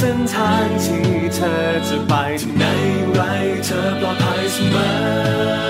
เส้นทางที่เธอจะไปที่ไหนไรเธอปลอดภัยเสมอ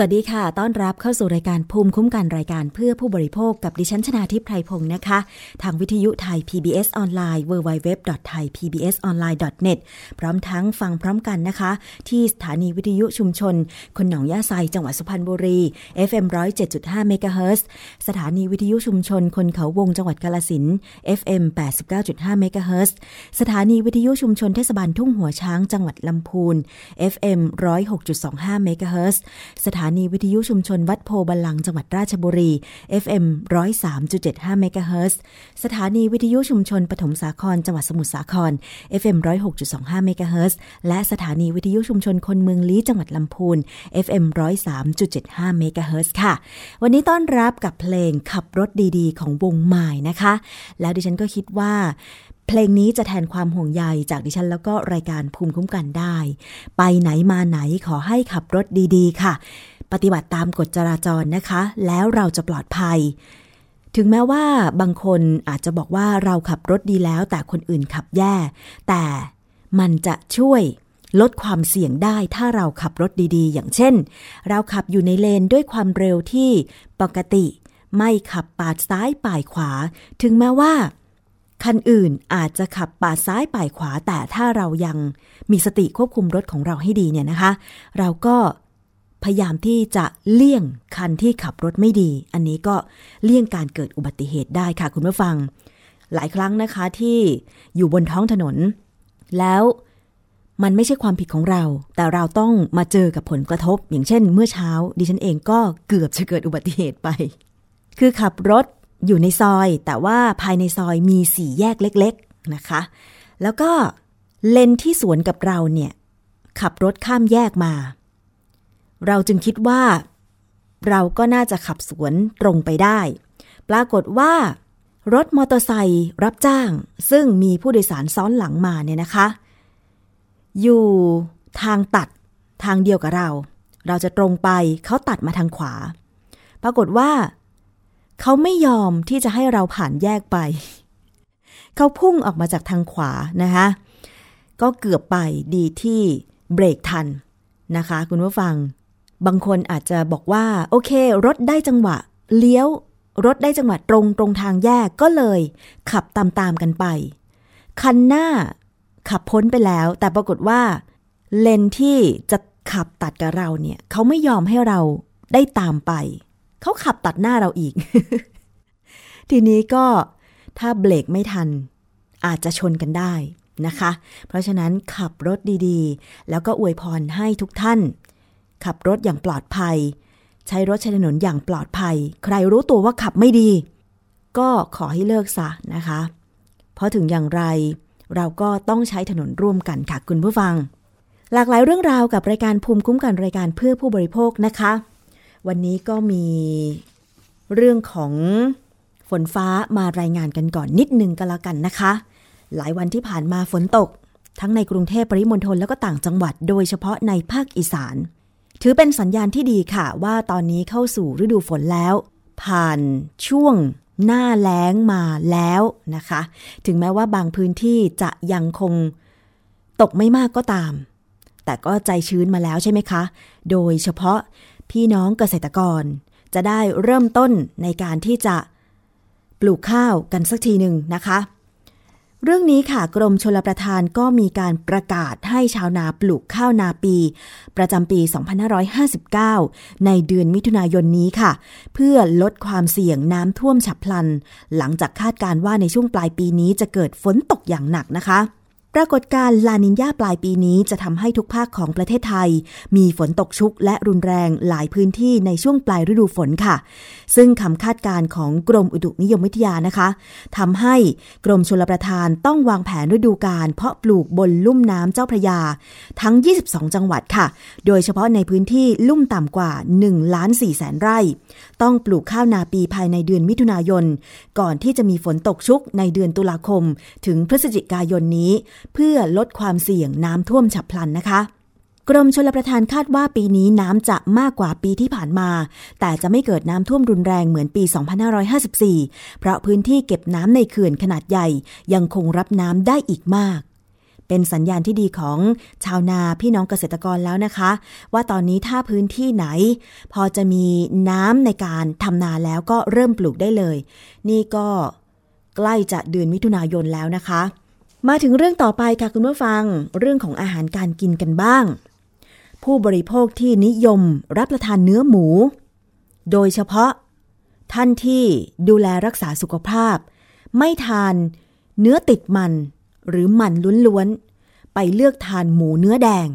สวัสดีค่ะ ต้อนรับเข้าสู่รายการภูมิคุ้มกันรายการเพื่อผู้บริโภคกับดิฉันชนาทิพไพรพงศ์นะคะ ทางวิทยุไทย PBS ออนไลน์ www.thaipbsonline.net พร้อมทั้งฟังพร้อมกันนะคะ ที่สถานีวิทยุชุมชน คนหนองยาไซจังหวัดสุพรรณบุรี FM 107.5เมกะเฮิรตซ์สถานีวิทยุชุมชน คนเขาวงจังหวัดกาลสิน FM 89.5เมกะเฮิรตซ์สถานีวิทยุชุมชนเทศบาลทุ่งหัวช้างจังหวัดลำพูน FM 106.25เมกะเฮิรตซ์สถานีวิทยุชุมชนวัดโพบาลังจังหวัดราชบุรี FM 103.75เมกะเฮิรตซ์สถานีวิทยุชุมชนปฐมสาครจังหวัดสมุทรสาคร FM 106.25เมกะเฮิรตซ์และสถานีวิทยุชุมชนคนเมืองลี้จังหวัดลำพูน FM 103.75เมกะเฮิรตซ์ค่ะ วันนี้ต้อนรับกับเพลงขับรถดีๆ ของวงหมายนะคะ แล้วดิฉันก็คิดว่าเพลงนี้จะแทนความห่วงใยจากดิฉันแล้วก็รายการภูมิคุ้มกันได้ ไปไหนมาไหนขอให้ขับรถดีๆ ค่ะ ปฏิบัติตามกฎจราจรนะคะ แล้วเราจะปลอดภัย ถึงแม้ว่าบางคนอาจจะบอกว่าเราขับรถดีแล้ว แต่คนอื่นขับแย่ แต่มันจะช่วยลดความเสี่ยงได้ถ้าเราขับรถดีๆ อย่างเช่น เราขับอยู่ในเลนด้วยความเร็วที่ปกติ ไม่ขับปาดซ้ายป่ายขวา ถึงแม้ว่า คันอื่นอาจจะขับปาดซ้ายป่ายขวา แต่ถ้าเรายังมีสติควบคุมรถของเราให้ดีเนี่ยนะคะ เราก็ พยายามที่จะเลี่ยงคันที่ขับรถไม่ดี อันนี้ก็เลี่ยงการเกิดอุบัติเหตุได้ค่ะคุณผู้ฟัง หลายครั้งนะคะที่อยู่บนท้องถนน แล้วมันไม่ใช่ความผิดของเรา แต่เราต้องมาเจอกับผลกระทบ อย่างเช่น เมื่อเช้า ดิฉันเองก็เกือบจะเกิดอุบัติเหตุไป คือขับรถอยู่ในซอย แต่ว่าภายในซอยมีสี่แยกเล็ก ๆนะคะ แล้วก็เลนที่สวนกับเราเนี่ยขับรถข้ามแยกมา เราจึงคิดว่า เราก็น่าจะขับสวนตรงไปได้ ปรากฏว่า รถมอเตอร์ไซค์รับจ้าง ซึ่งมีผู้โดยสารซ้อนหลังมาเนี่ยนะคะ อยู่ทางตัดทางเดียวกับเรา เราจะตรงไปเขาตัดมาทางขวา ปรากฏว่า เขาไม่ยอมที่จะให้เราผ่านแยกไป เขาพุ่งออกมาจากทางขวานะคะก็เกือบไปดีที่เบรกทันนะคะ คุณผู้ฟัง บางคนอาจจะบอกว่า โอเค รถได้จังหวะ เลี้ยว รถได้จังหวะตรงตรงทางแยกก็เลย ขับตามตามกันไป คันหน้าขับพ้นไปแล้ว แต่ปรากฏว่า เลนที่จะขับตัดกับเราเนี่ยเขาไม่ยอมให้เราได้ตามไป เขาขับตัดหน้าเราอีก ทีนี้ก็ถ้าเบรกไม่ทัน อาจจะชนกันได้นะคะ เพราะฉะนั้นขับรถดีๆ แล้วก็อวยพรให้ทุกท่าน ขับรถอย่างปลอดภัย ใช้รถใช้ถนนอย่างปลอดภัย ใครรู้ตัวว่าขับไม่ดี ก็ขอให้เลิกซะนะคะ เพราะถึงอย่างไร เราก็ต้องใช้ถนนร่วมกันค่ะคุณผู้ฟัง หลากหลายเรื่องราวกับรายการภูมิคุ้มกันรายการเพื่อผู้บริโภคนะคะ วันนี้ก็มีเรื่องของฝนฟ้ามารายงานกันก่อนนิดนึงก็แล้วกันนะคะ หลายวันที่ผ่านมาฝนตก ทั้งในกรุงเทพปริมณฑลแล้วก็ต่างจังหวัด โดยเฉพาะในภาคอีสาน ถือเป็นสัญญาณที่ดีค่ะ ว่าตอนนี้เข้าสู่ฤดูฝนแล้ว ผ่านช่วงหน้าแล้งมาแล้วนะคะ ถึงแม้ว่าบางพื้นที่จะยังคงตกไม่มากก็ตาม แต่ก็ใจชื้นมาแล้วใช่ไหมคะ โดยเฉพาะพี่น้องเกษตรกร จะได้เริ่มต้นในการที่จะปลูกข้าวกันสักทีหนึ่งนะคะ เรื่องนี้ค่ะกรมชลประทานก็มีการประกาศให้ชาวนาปลูกข้าวนาปี ประจำปี 2559 ในเดือนมิถุนายนนี้ค่ะ เพื่อลดความเสี่ยงน้ำท่วมฉับพลัน หลังจากคาดการว่าในช่วงปลายปีนี้จะเกิดฝนตกอย่างหนักนะคะ ปรากฏการณ์ลานินยาปลายปีนี้จะทำให้ทุกภาคของประเทศไทย มีฝนตกชุกและรุนแรงหลายพื้นที่ในช่วงปลายฤดูฝนค่ะ ซึ่งคำคาดการณ์ของกรมอุตุนิยมวิทยานะคะทำให้กรมชลประทานต้องวางแผนฤดูกาลเพาะปลูกบนลุ่มน้ำเจ้าพระยา ทั้ง 22 จังหวัดค่ะ โดยเฉพาะในพื้นที่ลุ่มต่ำกว่า1ล้าน4แสนไร่ ต้องปลูกข้าวนาปีภายในเดือนมิถุนายน ก่อนที่จะมีฝนตกชุกในเดือนตุลาคม ถึงพฤศจิกายนนี้เพื่อลดความเสี่ยงน้ำท่วมฉับพลันนะคะ กรมชลประทานคาดว่าปีนี้น้ำจะมากกว่าปีที่ผ่านมา แต่จะไม่เกิดน้ำท่วมรุนแรงเหมือนปี 2554 เพราะพื้นที่เก็บน้ำในเขื่อนขนาดใหญ่ยังคงรับน้ำได้อีกมากเป็นสัญญาณที่ดีของชาวนาพี่น้องเกษตรกรแล้วนะคะ ว่าตอนนี้ถ้าพื้นที่ไหน พอจะมีน้ำในการทำนาแล้วก็เริ่มปลูกได้เลย นี่ก็ใกล้จะเดือนมิถุนายนแล้วนะคะ มาถึงเรื่องต่อไปค่ะคุณผู้ฟัง เรื่องของอาหารการกินกันบ้าง ผู้บริโภคที่นิยมรับประทานเนื้อหมู โดยเฉพาะ ท่านที่ดูแลรักษาสุขภาพ ไม่ทานเนื้อติดมันหรือมันล้วนๆ ไปเลือกทานหมูเนื้อแดง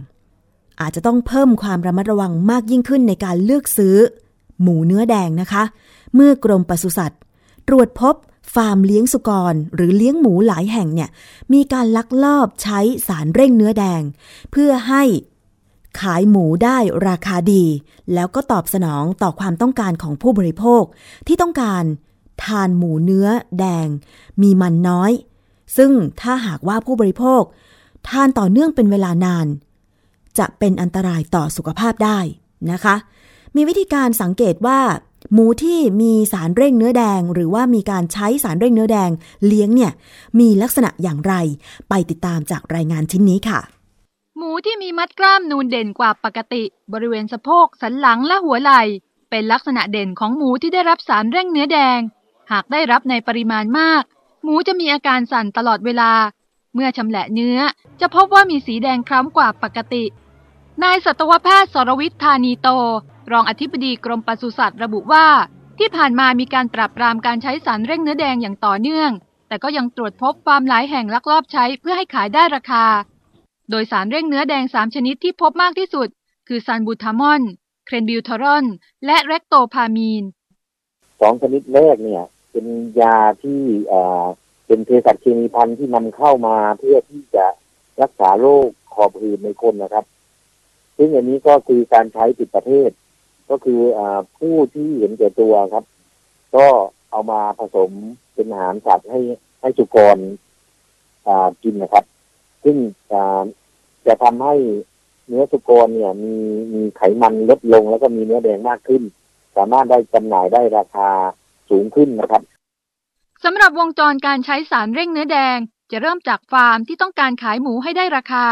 อาจจะต้องเพิ่มความระมัดระวังมากยิ่งขึ้นในการเลือกซื้อ หมูเนื้อแดงนะคะ เมื่อกรมปศุสัตว์ ตรวจพบ ฟาร์มเลี้ยงสุกร หรือเลี้ยงหมูหลายแห่งเนี่ยมีการลักลอบใช้สารเร่งเนื้อแดง เพื่อให้ขายหมูได้ราคาดี แล้วก็ตอบสนองต่อความต้องการของผู้บริโภค ที่ต้องการทานหมูเนื้อแดง มีมันน้อย ซึ่งถ้าหากว่าผู้บริโภค ทานต่อเนื่องเป็นเวลานาน จะเป็นอันตรายต่อสุขภาพได้นะคะ มีวิธีการสังเกตว่า หมูที่มีสารเร่งเนื้อแดง หรือว่ามีการใช้สารเร่งเนื้อแดงเลี้ยงเนี่ยมีลักษณะอย่างไร ไปติดตามจากรายงานชิ้นนี้ค่ะ หมูที่มีมัดกล้ามนูนเด่นกว่าปกติ บริเวณสะโพกสันหลังและหัวไหล่ เป็นลักษณะเด่นของหมูที่ได้รับสารเร่งเนื้อแดง หากได้รับในปริมาณมาก หมูจะมีอาการสั่นตลอดเวลา เมื่อชำแหละเนื้อจะพบว่ามีสีแดงคล้ำกว่าปกติ นายสัตวแพทย์สรวิทย์ธานีโต รองอธิบดีกรมปศุสัตว์ระบุว่า ที่ผ่านมามีการปราบปรามการใช้สารเร่งเนื้อแดงอย่างต่อเนื่อง แต่ก็ยังตรวจพบฟาร์มหลายแห่งลักลอบใช้เพื่อให้ขายได้ราคา โดยสารเร่งเนื้อแดง 3 ชนิดที่พบมากที่สุด คือซันบูทามอน เครนบิวทารอน และเรกโตพามีนสองชนิดแรกเนี่ย เป็นยาที่เอ่อเป็นเภสัชเคมีภัณฑ์ที่นำเข้ามาเพื่อที่จะรักษาโรคขอบหืดในคนนะครับ ซึ่งอันนี้ก็คือการใช้ผิดประเภทก็คืออาผู้ที่เห็นแก่ตัวครับ ก็เอามาผสมเป็นอาหารสัตว์ให้ให้สุกรอ่ากินนะครับ ซึ่งอ่าจะทำให้เนื้อสุกรเนี่ย มีมีไขมันลดลงแล้วก็มีเนื้อแดงมากขึ้น สามารถได้จำหน่ายได้ราคาสูงขึ้นนะครับสำหรับวงจรการใช้สารเร่งเนื้อแดง จะเริ่มจากฟาร์มที่ต้องการขายหมูให้ได้ราคา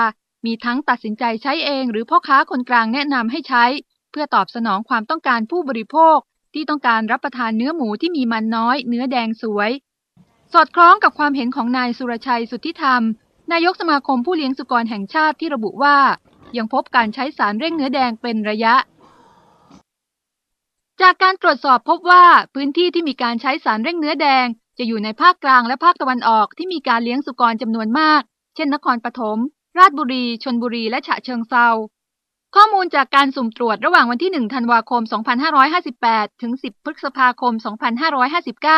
มีทั้งตัดสินใจใช้เองหรือพ่อค้าคนกลางแนะนำให้ใช้ เพื่อตอบสนองความต้องการผู้บริโภค ที่ต้องการรับประทานเนื้อหมูที่มีมันน้อย เนื้อแดงสวย สอดคล้องกับความเห็นของนายสุรชัยสุทธิธรรม นายกสมาคมผู้เลี้ยงสุกรแห่งชาติที่ระบุว่า ยังพบการใช้สารเร่งเนื้อแดงเป็นระยะ จากการตรวจสอบพบว่าพื้นที่ที่มีการใช้สารเร่งเนื้อแดง จะอยู่ในภาคกลางและภาคตะวันออกที่มีการเลี้ยงสุกรจำนวนมาก เช่น นครปฐม ราชบุรี ชนบุรี และฉะเชิงเซา ข้อมูลจากการสุ่มตรวจระหว่างวันที่ 1 ธันวาคม 2558 ถึง 10 พฤษภาคม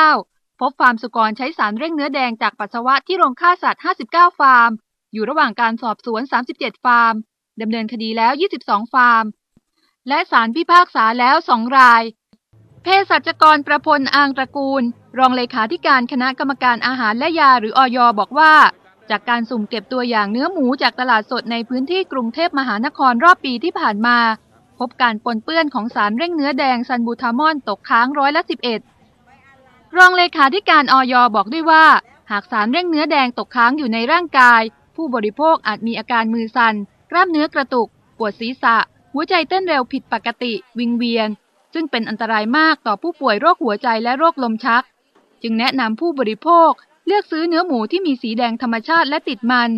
2559 พบฟาร์มสุกรใช้สารเร่งเนื้อแดงจากปัสสาวะที่โรงฆ่าสัตว์ 59 ฟาร์ม อยู่ระหว่างการสอบสวน 37 ฟาร์ม ดำเนินคดีแล้ว 22 ฟาร์ม และสารพิพากษาแล้ว 2 ราย เภสัชกรประพลอางตระกูล รองเลขาธิการคณะกรรมการอาหารและยาหรืออยบอกว่า จากการสุ่มเก็บตัวอย่างเนื้อหมูจากตลาดสดในพื้นที่กรุงเทพมหานครรอบปีที่ผ่านมา พบการปนเปื้อนของสารเร่งเนื้อแดงซันบูทามอนตกค้างร้อยละ11 รองเลขาธิการออยบอกด้วยว่า หากสารเร่งเนื้อแดงตกค้างอยู่ในร่างกาย ผู้บริโภคอาจมีอาการมือสัน่นกล้ามเนื้อกระตุก ปวดศีรษะ หัวใจเต้นเร็วผิดปกติ วิงเวียน ซึ่งเป็นอันตรายมากต่อผู้ป่วยโรคหัวใจและโรคลมชัก จึงแนะนำผู้บริโภค เลือกซื้อเนื้อหมูที่มีสีแดงธรรมชาติและติดมัน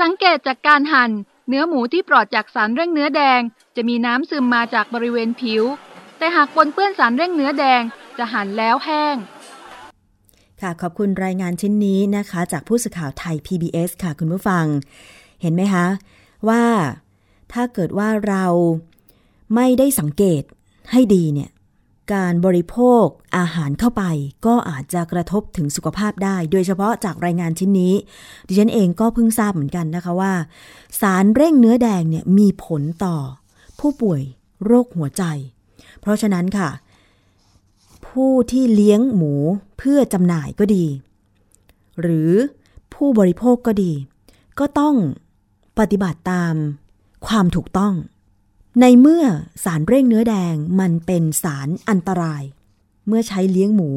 สังเกตจากการหั่น เนื้อหมูที่ปลอดจากสารเร่งเนื้อแดง จะมีน้ำซึมมาจากบริเวณผิว แต่หากปนเปื้อนสารเร่งเนื้อแดงจะหั่นแล้วแห้ง ค่ะขอบคุณรายงานชิ้นนี้นะคะ จากผู้สื่อข่าวไทย PBS ค่ะคุณผู้ฟัง เห็นไหมคะ ว่าถ้าเกิดว่าเราไม่ได้สังเกตให้ดีเนี่ย การบริโภคอาหารเข้าไป ก็อาจจะกระทบถึงสุขภาพได้ โดยเฉพาะจากรายงานชิ้นนี้ ดิฉันเองก็เพิ่งทราบเหมือนกันนะคะว่า สารเร่งเนื้อแดงเนี่ยมีผลต่อ ผู้ป่วยโรคหัวใจ เพราะฉะนั้นค่ะ ผู้ที่เลี้ยงหมูเพื่อจำหน่ายก็ดี หรือผู้บริโภคก็ดี ก็ต้องปฏิบัติตามความถูกต้อง ในเมื่อสารเร่งเนื้อแดงมันเป็นสารอันตราย เมื่อใช้เลี้ยงหมู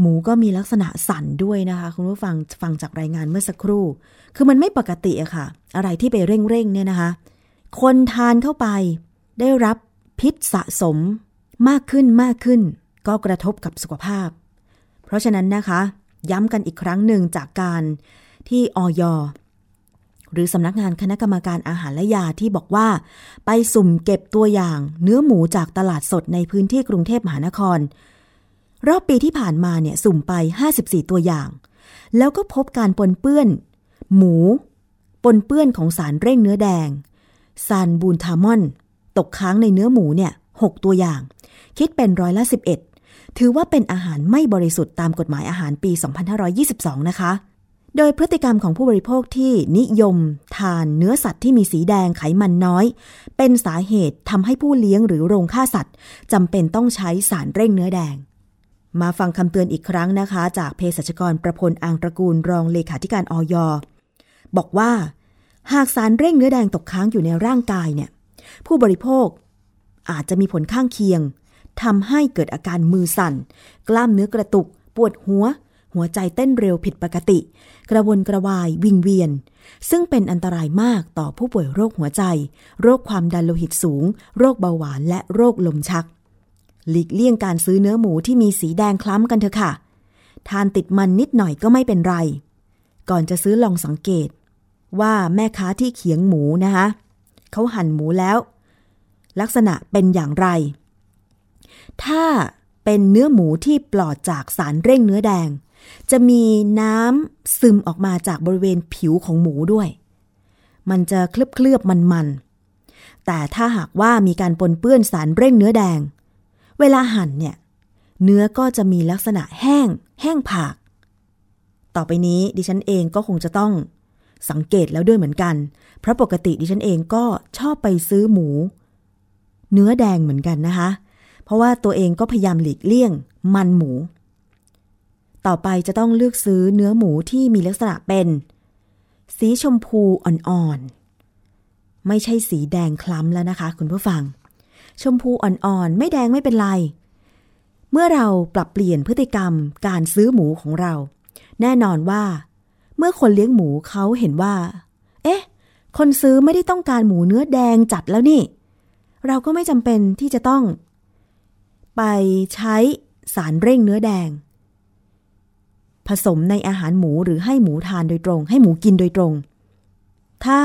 หมูก็มีลักษณะสั่นด้วยนะคะ คุณผู้ฟังฟังจากรายงานเมื่อสักครู่ คือมันไม่ปกติอะค่ะ อะไรที่ไปเร่งๆเนี่ยนะคะ คนทานเข้าไปได้รับพิษสะสมมากขึ้นมากขึ้น ก็กระทบกับสุขภาพ เพราะฉะนั้นนะคะ ย้ำกันอีกครั้งหนึ่งจากการที่อย หรือสำนักงานคณะกรรมการอาหารและยาที่บอกว่า ไปสุ่มเก็บตัวอย่างเนื้อหมูจากตลาดสดในพื้นที่กรุงเทพมหานคร รอบปีที่ผ่านมาเนี่ยสุ่มไป 54 ตัวอย่าง แล้วก็พบการปนเปื้อน หมู ปนเปื้อนของสารเร่งเนื้อแดงซานบูนทามอน ตกค้างในเนื้อหมูเนี่ย 6 ตัวอย่าง คิดเป็นร้อยละ 11 ถือว่าเป็นอาหารไม่บริสุทธิ์ตามกฎหมายอาหารปี 2522 นะคะ โดยพฤติกรรมของผู้บริโภคที่นิยมทานเนื้อสัตว์ที่มีสีแดงไขมันน้อย เป็นสาเหตุทำให้ผู้เลี้ยงหรือโรงฆ่าสัตว์จำเป็นต้องใช้สารเร่งเนื้อแดง มาฟังคำเตือนอีกครั้งนะคะ จากเภสัชกรประพลอังตระกูลรองเลขาธิการออยบอกว่า หากสารเร่งเนื้อแดงตกค้างอยู่ในร่างกายเนี่ย ผู้บริโภคอาจจะมีผลข้างเคียงทำให้เกิดอาการมือสั่น กล้ามเนื้อกระตุก ปวดหัว หัวใจเต้นเร็วผิดปกติ กระวนกระวายวิงเวียน ซึ่งเป็นอันตรายมากต่อผู้ป่วยโรคหัวใจ โรคความดันโลหิตสูง โรคเบาหวานและโรคลมชัก หลีกเลี่ยงการซื้อเนื้อหมูที่มีสีแดงคล้ำกันเถอะค่ะ ทานติดมันนิดหน่อยก็ไม่เป็นไร ก่อนจะซื้อลองสังเกต ว่าแม่ค้าที่เขียงหมูนะคะเขาหั่นหมูแล้ว ลักษณะเป็นอย่างไร ถ้าเป็นเนื้อหมูที่ปลอดจากสารเร่งเนื้อแดง จะมีน้ำซึมออกมาจากบริเวณผิวของหมูด้วย มันจะเคลือบเคลือบมันมันๆแต่ถ้าหากว่ามีการปนเปื้อนสารเร่งเนื้อแดง เวลาหั่นเนี่ย เนื้อก็จะมีลักษณะแห้ง แห้งผาก ต่อไปนี้ดิฉันเองก็คงจะต้องสังเกตแล้วด้วยเหมือนกัน เพราะปกติดิฉันเองก็ชอบไปซื้อหมู เนื้อแดงเหมือนกันนะคะ เพราะว่าตัวเองก็พยายามหลีกเลี่ยง มันหมู ต่อไปจะต้องเลือกซื้อเนื้อหมูที่มีลักษณะเป็น สีชมพูอ่อนๆ ไม่ใช่สีแดงคล้ำแล้วนะคะ คุณผู้ฟัง ชมพูอ่อนๆ ไม่แดงไม่เป็นไร เมื่อเราปรับเปลี่ยนพฤติกรรมการซื้อหมูของเรา แน่นอนว่า เมื่อคนเลี้ยงหมูเขาเห็นว่า เอ๊ะ คนซื้อไม่ได้ต้องการหมูเนื้อแดงจัดแล้วนี่ เราก็ไม่จำเป็นที่จะต้อง ไปใช้สารเร่งเนื้อแดง ผสมในอาหารหมูหรือให้หมูทานโดยตรง ให้หมูกินโดยตรง ถ้า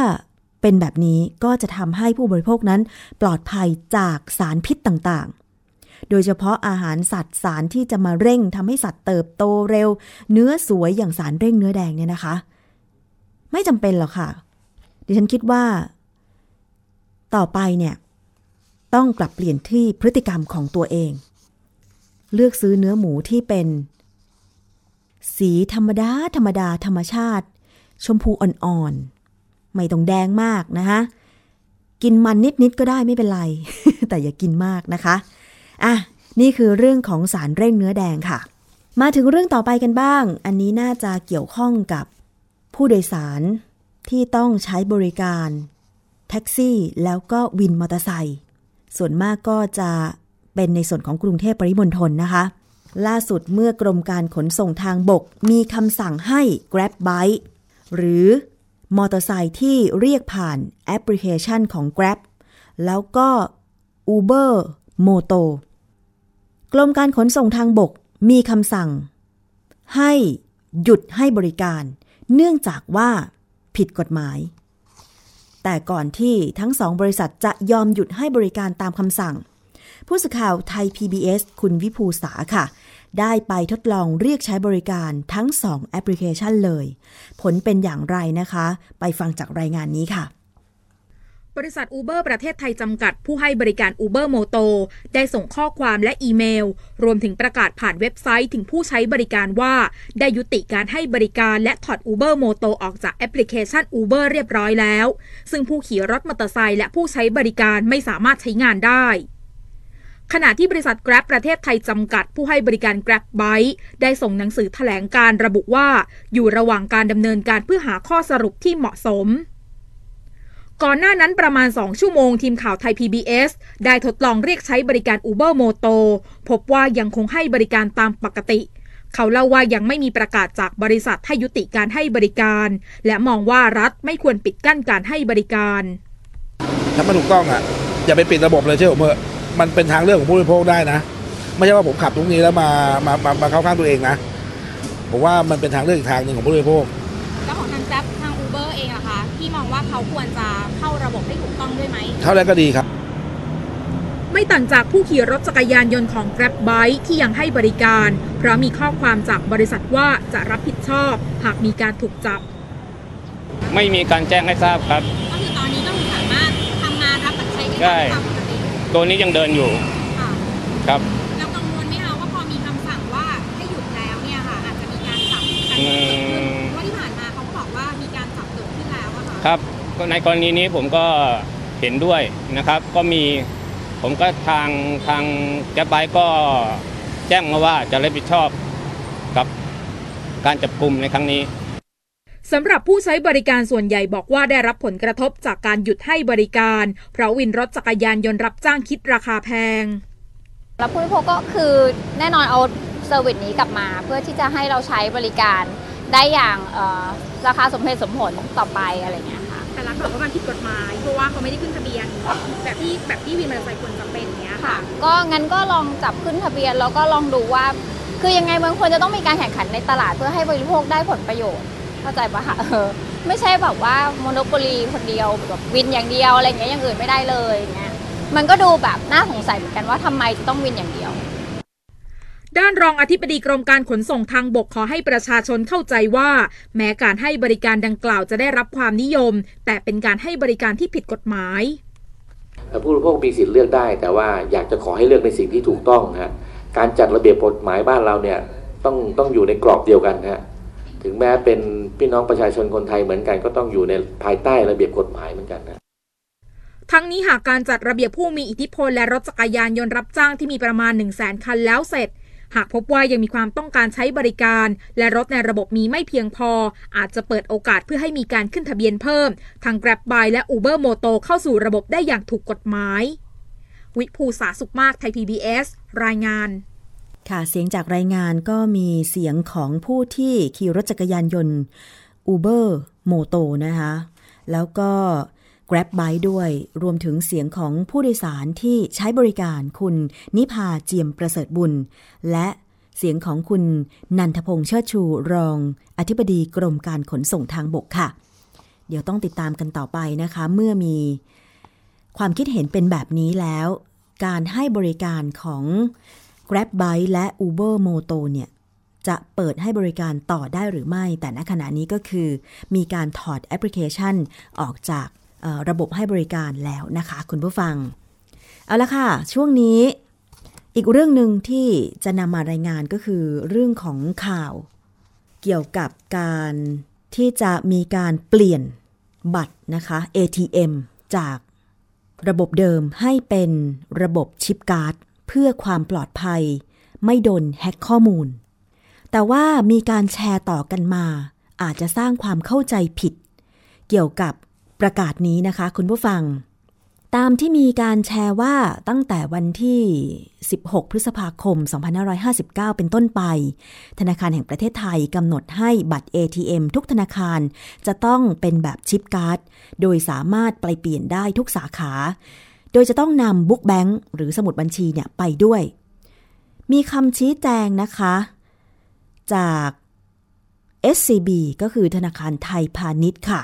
เป็นแบบนี้ก็จะทำให้ผู้บริโภคนั้น ปลอดภัยจากสารพิษต่างๆ โดยเฉพาะอาหารสัตว์สารที่จะมาเร่งทำให้สัตว์เติบโตเร็ว เนื้อสวยอย่างสารเร่งเนื้อแดงเนี่ยนะคะ ไม่จำเป็นหรอกค่ะ ดิฉันคิดว่า ต่อไปเนี่ย ต้องปรับเปลี่ยนที่พฤติกรรมของตัวเอง เลือกซื้อเนื้อหมูที่เป็น สีธรรมดา ธรรมดา ธรรมชาติ ชมพูอ่อนๆ ไม่ต้องแดงมากนะคะกินมันนิดๆก็ได้ไม่เป็นไร แต่อย่ากินมากนะคะ อะ นี่คือเรื่องของสารเร่งเนื้อแดงค่ะ มาถึงเรื่องต่อไปกันบ้าง อันนี้น่าจะเกี่ยวข้องกับผู้โดยสารที่ต้องใช้บริการ แท็กซี่แล้วก็วินมอเตอร์ไซค์ส่วนมากก็จะเป็นในส่วนของกรุงเทพปริมณฑลนะคะ ล่าสุดเมื่อกรมการขนส่งทางบก มีคำสั่งให้ Grab Bike หรือมอเตอร์ไซค์ที่เรียกผ่านแอปพลิเคชันของ Grab แล้วก็ Uber Moto กรมการขนส่งทางบกมีคำสั่ง ให้หยุดให้บริการ เนื่องจากว่าผิดกฎหมาย แต่ก่อนที่ทั้งสองบริษัทจะยอมหยุดให้บริการตามคำสั่ง ผู้สื่อข่าวไทย PBS คุณวิภูษาค่ะ ได้ไปทดลองเรียกใช้บริการทั้งสองแอปพลิเคชันเลย ผลเป็นอย่างไรนะคะ ไปฟังจากรายงานนี้ค่ะบริษัท Uber ประเทศไทยจำกัดผู้ให้บริการ Uber Moto ได้ส่งข้อความและอีเมล รวมถึงประกาศผ่านเว็บไซต์ถึงผู้ใช้บริการว่า ได้ยุติการให้บริการและถอด Uber Moto ออกจากแอปพลิเคชัน Uber เรียบร้อยแล้ว ซึ่งผู้ขี่รถมอเตอร์ไซค์และผู้ใช้บริการไม่สามารถใช้งานได้ ขณะที่บริษัท Grab ประเทศไทยจำกัดผู้ให้บริการ Grab Bike ได้ส่งหนังสือแถลงการระบุว่า อยู่ระหว่างการดำเนินการเพื่อหาข้อสรุปที่เหมาะสมก่อนหน้านั้นประมาณ 2 ชั่วโมงทีมข่าวไทย PBS ได้ทดลองเรียกใช้บริการ Uber Moto พบว่ายังคงให้บริการตามปกติ เขาเล่าว่ายังไม่มีประกาศจากบริษัทให้ยุติการให้บริการ และมองว่ารัฐไม่ควรปิดกั้นการให้บริการถ้ามันถูกต้องอะอย่าไปปิดระบบเลยเชื่อผมเถอะ มันเป็นทางเลือกของผู้บริโภคได้นะ ไม่ใช่ว่าผมขับตรงนี้แล้วมามามามาเข้าข้างตัวเองนะผมว่ามันเป็นทางเลือกอีกทางหนึ่งของผู้บริโภค แล้วของทางแจ๊บทาง Uber เองอะคะพี่มองว่าเขาควรจะเข้าระบบให้ถูกต้องด้วยไหม เท่านั้นก็ดีครับ ไม่ต่างจากผู้ขี่รถจักรยานยนต์ของ Grab Bike ที่ยังให้บริการ เพราะมีข้อความจากบริษัทว่าจะรับผิดชอบ หากมีการถูกจับ ไม่มีการแจ้งให้ทราบครับ ก็คือตอนนี้ก็คือสามารถทำงานรับบัตรใช้ได้ใช่ตามปก ติตัวนี้ยังเดินอยู่ค่ะครับ แล้วกังวลไหมคะว่าพอมีคำสั่งว่าให้หยุดแล้วเนี่ยค่ะ อาจจะมีการจับกันอืเกิดขึ้นมเพราะที่ผ่านมาเขาก็บอกว่ามีการจับเกิดขึ้นแล้วอะค่ะครับก็ในกรณีนี้ผมก็เห็นด้วยนะครับ ก็มีผมก็ทางทางแก๊บไบก็แจ้งมาว่าจะรับผิดชอบกับการจับกลุ่มในครั้งนี้ สำหรับผู้ใช้บริการส่วนใหญ่บอกว่าได้รับผลกระทบจากการหยุดให้บริการ เพราะวินรถจักรยานยนต์รับจ้างคิดราคาแพง แล้วผู้บริโภคก็คือแน่นอนเอาเซอร์วิสนี้กลับมา เพื่อที่จะให้เราใช้บริการได้อย่างเอ่อราคาสมเหตุสมผลต่อไปอะไรเงี้ยค่ะแต่รัฐบอกว่ามันผิดกฎหมายเพราะว่าเขาไม่ได้ขึ้นทะเบียนแบบที่แบบที่วินมอเตอร์ไซค์ควรจะเป็นอย่างเงี้ยค่ะค่ะ ก็งั้นก็ลองจับขึ้นทะเบียนแล้วก็ลองดูว่า คือยังไงมันควรจะต้องมีการแข่งขันในตลาดเพื่อให้บริโภคได้ผลประโยชน์ เข้าใจปะคะเออไม่ใช่แบบว่าโมโนโปลีคนเดียวแบบวินอย่างเดียวอะไรเงี้ยอย่างอื่นไม่ได้เลยอย่างเงี้ยมันก็ดูแบบน่าสงสัยเหมือนกันว่าทำไมจะต้องวินอย่างเดียว ด้านรองอธิบดีกรมการขนส่งทางบกขอให้ประชาชนเข้าใจว่า แม้การให้บริการดังกล่าวจะได้รับความนิยม แต่เป็นการให้บริการที่ผิดกฎหมายผู้บริโภคมีสิทธิ์เลือกได้ แต่ว่าอยากจะขอให้เลือกในสิ่งที่ถูกต้องฮะการจัดระเบียบกฎหมายบ้านเราเนี่ยต้องต้องอยู่ในกรอบเดียวกันฮะ ถึงแม้เป็นพี่น้องประชาชนคนไทยเหมือนกันก็ต้องอยู่ในภายใต้ระเบียบกฎหมายเหมือนกันนะทั้งนี้หากการจัดระเบียบผู้มีอิทธิพลและรถจักรยานยนต์รับจ้างที่มีประมาณ 1 0 0 0 0แสนคันแล้วเสร็จ หากพบว่ายังมีความต้องการใช้บริการ และรถในระบบมีไม่เพียงพอ อาจจะเปิดโอกาสเพื่อให้มีการขึ้นทะเบียนเพิ่ม ทาง Grab b y และ Uber Moto เข้าสู่ระบบได้อย่างถูกกฎหมาย วิภูษาสุขมากไทย PBS รายงาน ค่ะเสียงจากรายงานก็มีเสียงของผู้ที่ขี่รถจักรยานยนต์ Uber m o t o นะคะแล้วก็ Grab Bike ด้วย รวมถึงเสียงของผู้โดยสารที่ใช้บริการคุณนิพาเจียมประเสริฐบุญ และเสียงของคุณนันทพงษ์เชิดชูรอง อธิบดีกรมการขนส่งทางบกค่ะ เดี๋ยวต้องติดตามกันต่อไปนะคะ เมื่อมีความคิดเห็นเป็นแบบนี้แล้ว การให้บริการของ Grab Bike และ Uber Moto เนี่ยจะเปิดให้บริการต่อได้หรือไม่ แต่ณขณะนี้ก็คือ มีการถอดแอปพลิเคชันออกจากระบบให้บริการแล้วนะคะ คุณผู้ฟัง เอาละค่ะ ช่วงนี้อีกเรื่องหนึ่งที่จะนำมารายงานก็คือเรื่องของข่าว เกี่ยวกับการที่จะมีการเปลี่ยนบัตรนะคะ ATM จากระบบเดิมให้เป็นระบบชิปการ์ด เพื่อความปลอดภัย ไม่โดนแฮ็กข้อมูล แต่ว่ามีการแชร์ต่อกันมา อาจจะสร้างความเข้าใจผิด เกี่ยวกับประกาศนี้นะคะ คุณผู้ฟัง ตามที่มีการแชร์ว่าตั้งแต่วันที่ 16 พฤษภาคม 2559 เป็นต้นไป ธนาคารแห่งประเทศไทยกำหนดให้บัตร ATM ทุกธนาคารจะต้องเป็นแบบชิปการ์ด โดยสามารถไปเปลี่ยนได้ทุกสาขา ดยจะต้องนำบุ๊กแบงค์หรือสมุดบัญชีเนี่ยไปด้วย มีคำชี้แจงนะคะ จาก SCB ก็คือธนาคารไทยพาณิชย์ค่ะ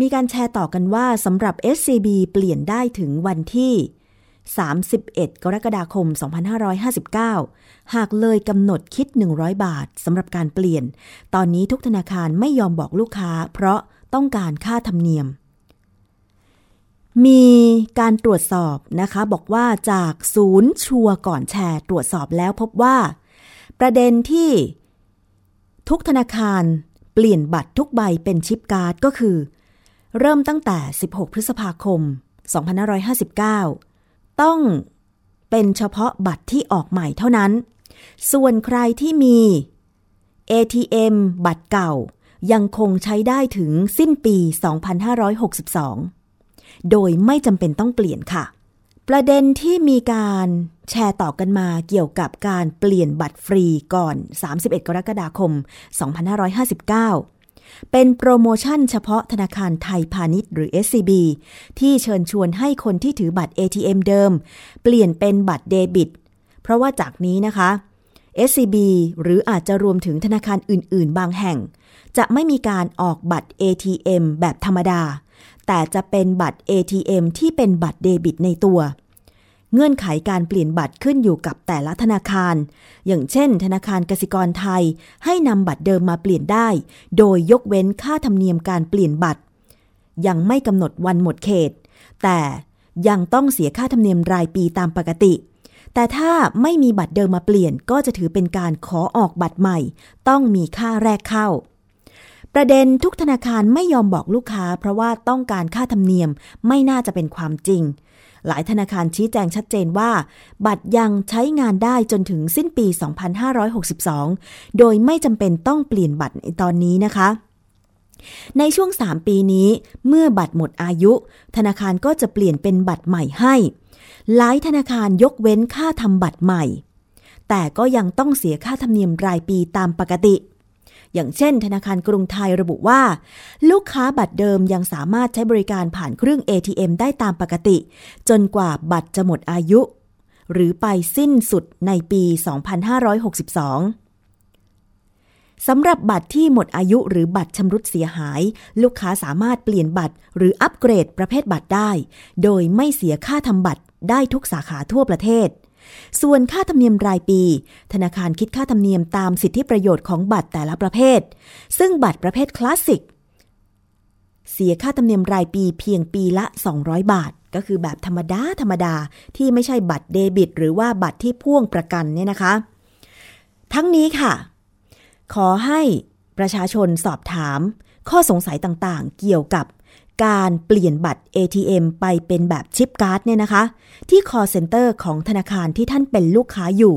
มีการแชร์ต่อกันว่าสำหรับ SCB เปลี่ยนได้ถึงวันที่ 31 กรกฎาคม 2559 หากเลยกำหนดคิด 100 บาทสำหรับการเปลี่ยน ตอนนี้ทุกธนาคารไม่ยอมบอกลูกค้า เพราะต้องการค่าธรรมเนียม มีการตรวจสอบนะคะ บอกว่าจากศูนย์ชัวก่อนแชร์ ตรวจสอบแล้วพบว่า ประเด็นที่ทุกธนาคารเปลี่ยนบัตรทุกใบเป็นชิปการ์ดก็คือ เริ่มตั้งแต่ 16 พฤษภาคม 2559 ต้องเป็นเฉพาะบัตรที่ออกใหม่เท่านั้น ส่วนใครที่มี ATM บัตรเก่ายังคงใช้ได้ถึงสิ้นปี 2562 โดยไม่จำเป็นต้องเปลี่ยนค่ะ ประเด็นที่มีการแชร์ต่อกันมาเกี่ยวกับการเปลี่ยนบัตรฟรีก่อน 31 กรกฎาคม 2559 เป็นโปรโมชั่นเฉพาะธนาคารไทยพาณิชย์หรือ SCB ที่เชิญชวนให้คนที่ถือบัตร ATM เดิม เปลี่ยนเป็นบัตรเดบิต เพราะว่าจากนี้นะคะ SCB หรืออาจจะรวมถึงธนาคารอื่น ๆ บางแห่ง จะไม่มีการออกบัตร ATM แบบธรรมดา แต่จะเป็นบัตร ATM ที่เป็นบัตรเดบิตในตัว เงื่อนไขการเปลี่ยนบัตรขึ้นอยู่กับแต่ละธนาคาร อย่างเช่น ธนาคารกสิกรไทยให้นำบัตรเดิมมาเปลี่ยนได้ โดยยกเว้นค่าธรรมเนียมการเปลี่ยนบัตร ยังไม่กำหนดวันหมดเขต แต่ยังต้องเสียค่าธรรมเนียมรายปีตามปกติ แต่ถ้าไม่มีบัตรเดิมมาเปลี่ยนก็จะถือเป็นการขอออกบัตรใหม่ ต้องมีค่าแรกเข้า ประเด็นทุกธนาคารไม่ยอมบอกลูกค้า เพราะว่าต้องการค่าธรรมเนียมไม่น่าจะเป็นความจริง หลายธนาคารชี้แจงชัดเจนว่า บัตรยังใช้งานได้จนถึงสิ้นปี 2562 โดยไม่จำเป็นต้องเปลี่ยนบัตรในตอนนี้นะคะในช่วง 3 ปีนี้เมื่อบัตรหมดอายุ ธนาคารก็จะเปลี่ยนเป็นบัตรใหม่ให้ หลายธนาคารยกเว้นค่าทำบัตรใหม่ แต่ก็ยังต้องเสียค่าธรรมเนียมรายปีตามปกติ อย่างเช่น ธนาคารกรุงไทยระบุว่า ลูกค้าบัตรเดิมยังสามารถใช้บริการผ่านเครื่อง ATM ได้ตามปกติ จนกว่าบัตรจะหมดอายุ หรือไปสิ้นสุดในปี 2562สำหรับบัตรที่หมดอายุหรือบัตรชำรุดเสียหาย ลูกค้าสามารถเปลี่ยนบัตร หรืออัปเกรดประเภทบัตรได้ โดยไม่เสียค่าทำบัตรได้ทุกสาขาทั่วประเทศ ส่วนค่าธรรมเนียมรายปี ธนาคารคิดค่าธรรมเนียมตามสิทธิประโยชน์ของบัตรแต่ละประเภท ซึ่งบัตรประเภทคลาสสิกเสียค่าธรรมเนียมรายปีเพียงปีละ 200 บาท ก็คือแบบธรรมดา ธรรมดา ที่ไม่ใช่บัตรเดบิต หรือว่าบัตรที่พ่วงประกันเนี่ยนะคะ ทั้งนี้ค่ะ ขอให้ประชาชนสอบถาม ข้อสงสัยต่างๆ เกี่ยวกับ การเปลี่ยนบัตร ATM ไปเป็นแบบ chip card เนี่ยนะคะ ที่ call center ของธนาคารที่ท่านเป็นลูกค้าอยู่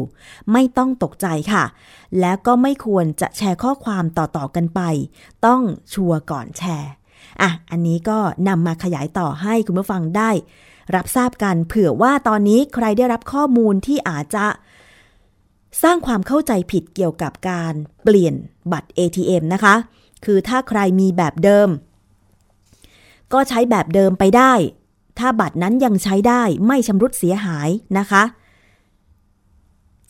ไม่ต้องตกใจค่ะ และก็ไม่ควรจะแชร์ข้อความต่อๆกันไป ต้องชัวร์ก่อนแชร์อะอันนี้ก็นำมาขยายต่อให้คุณผู้ฟังได้ รับทราบกันเผื่อว่าตอนนี้ใครได้รับข้อมูลที่อาจจะ สร้างความเข้าใจผิดเกี่ยวกับการเปลี่ยนบัตร ATM นะคะ คือถ้าใครมีแบบเดิม ก็ใช้แบบเดิมไปได้ ถ้าบัตรนั้นยังใช้ได้ไม่ชำรุดเสียหายนะคะ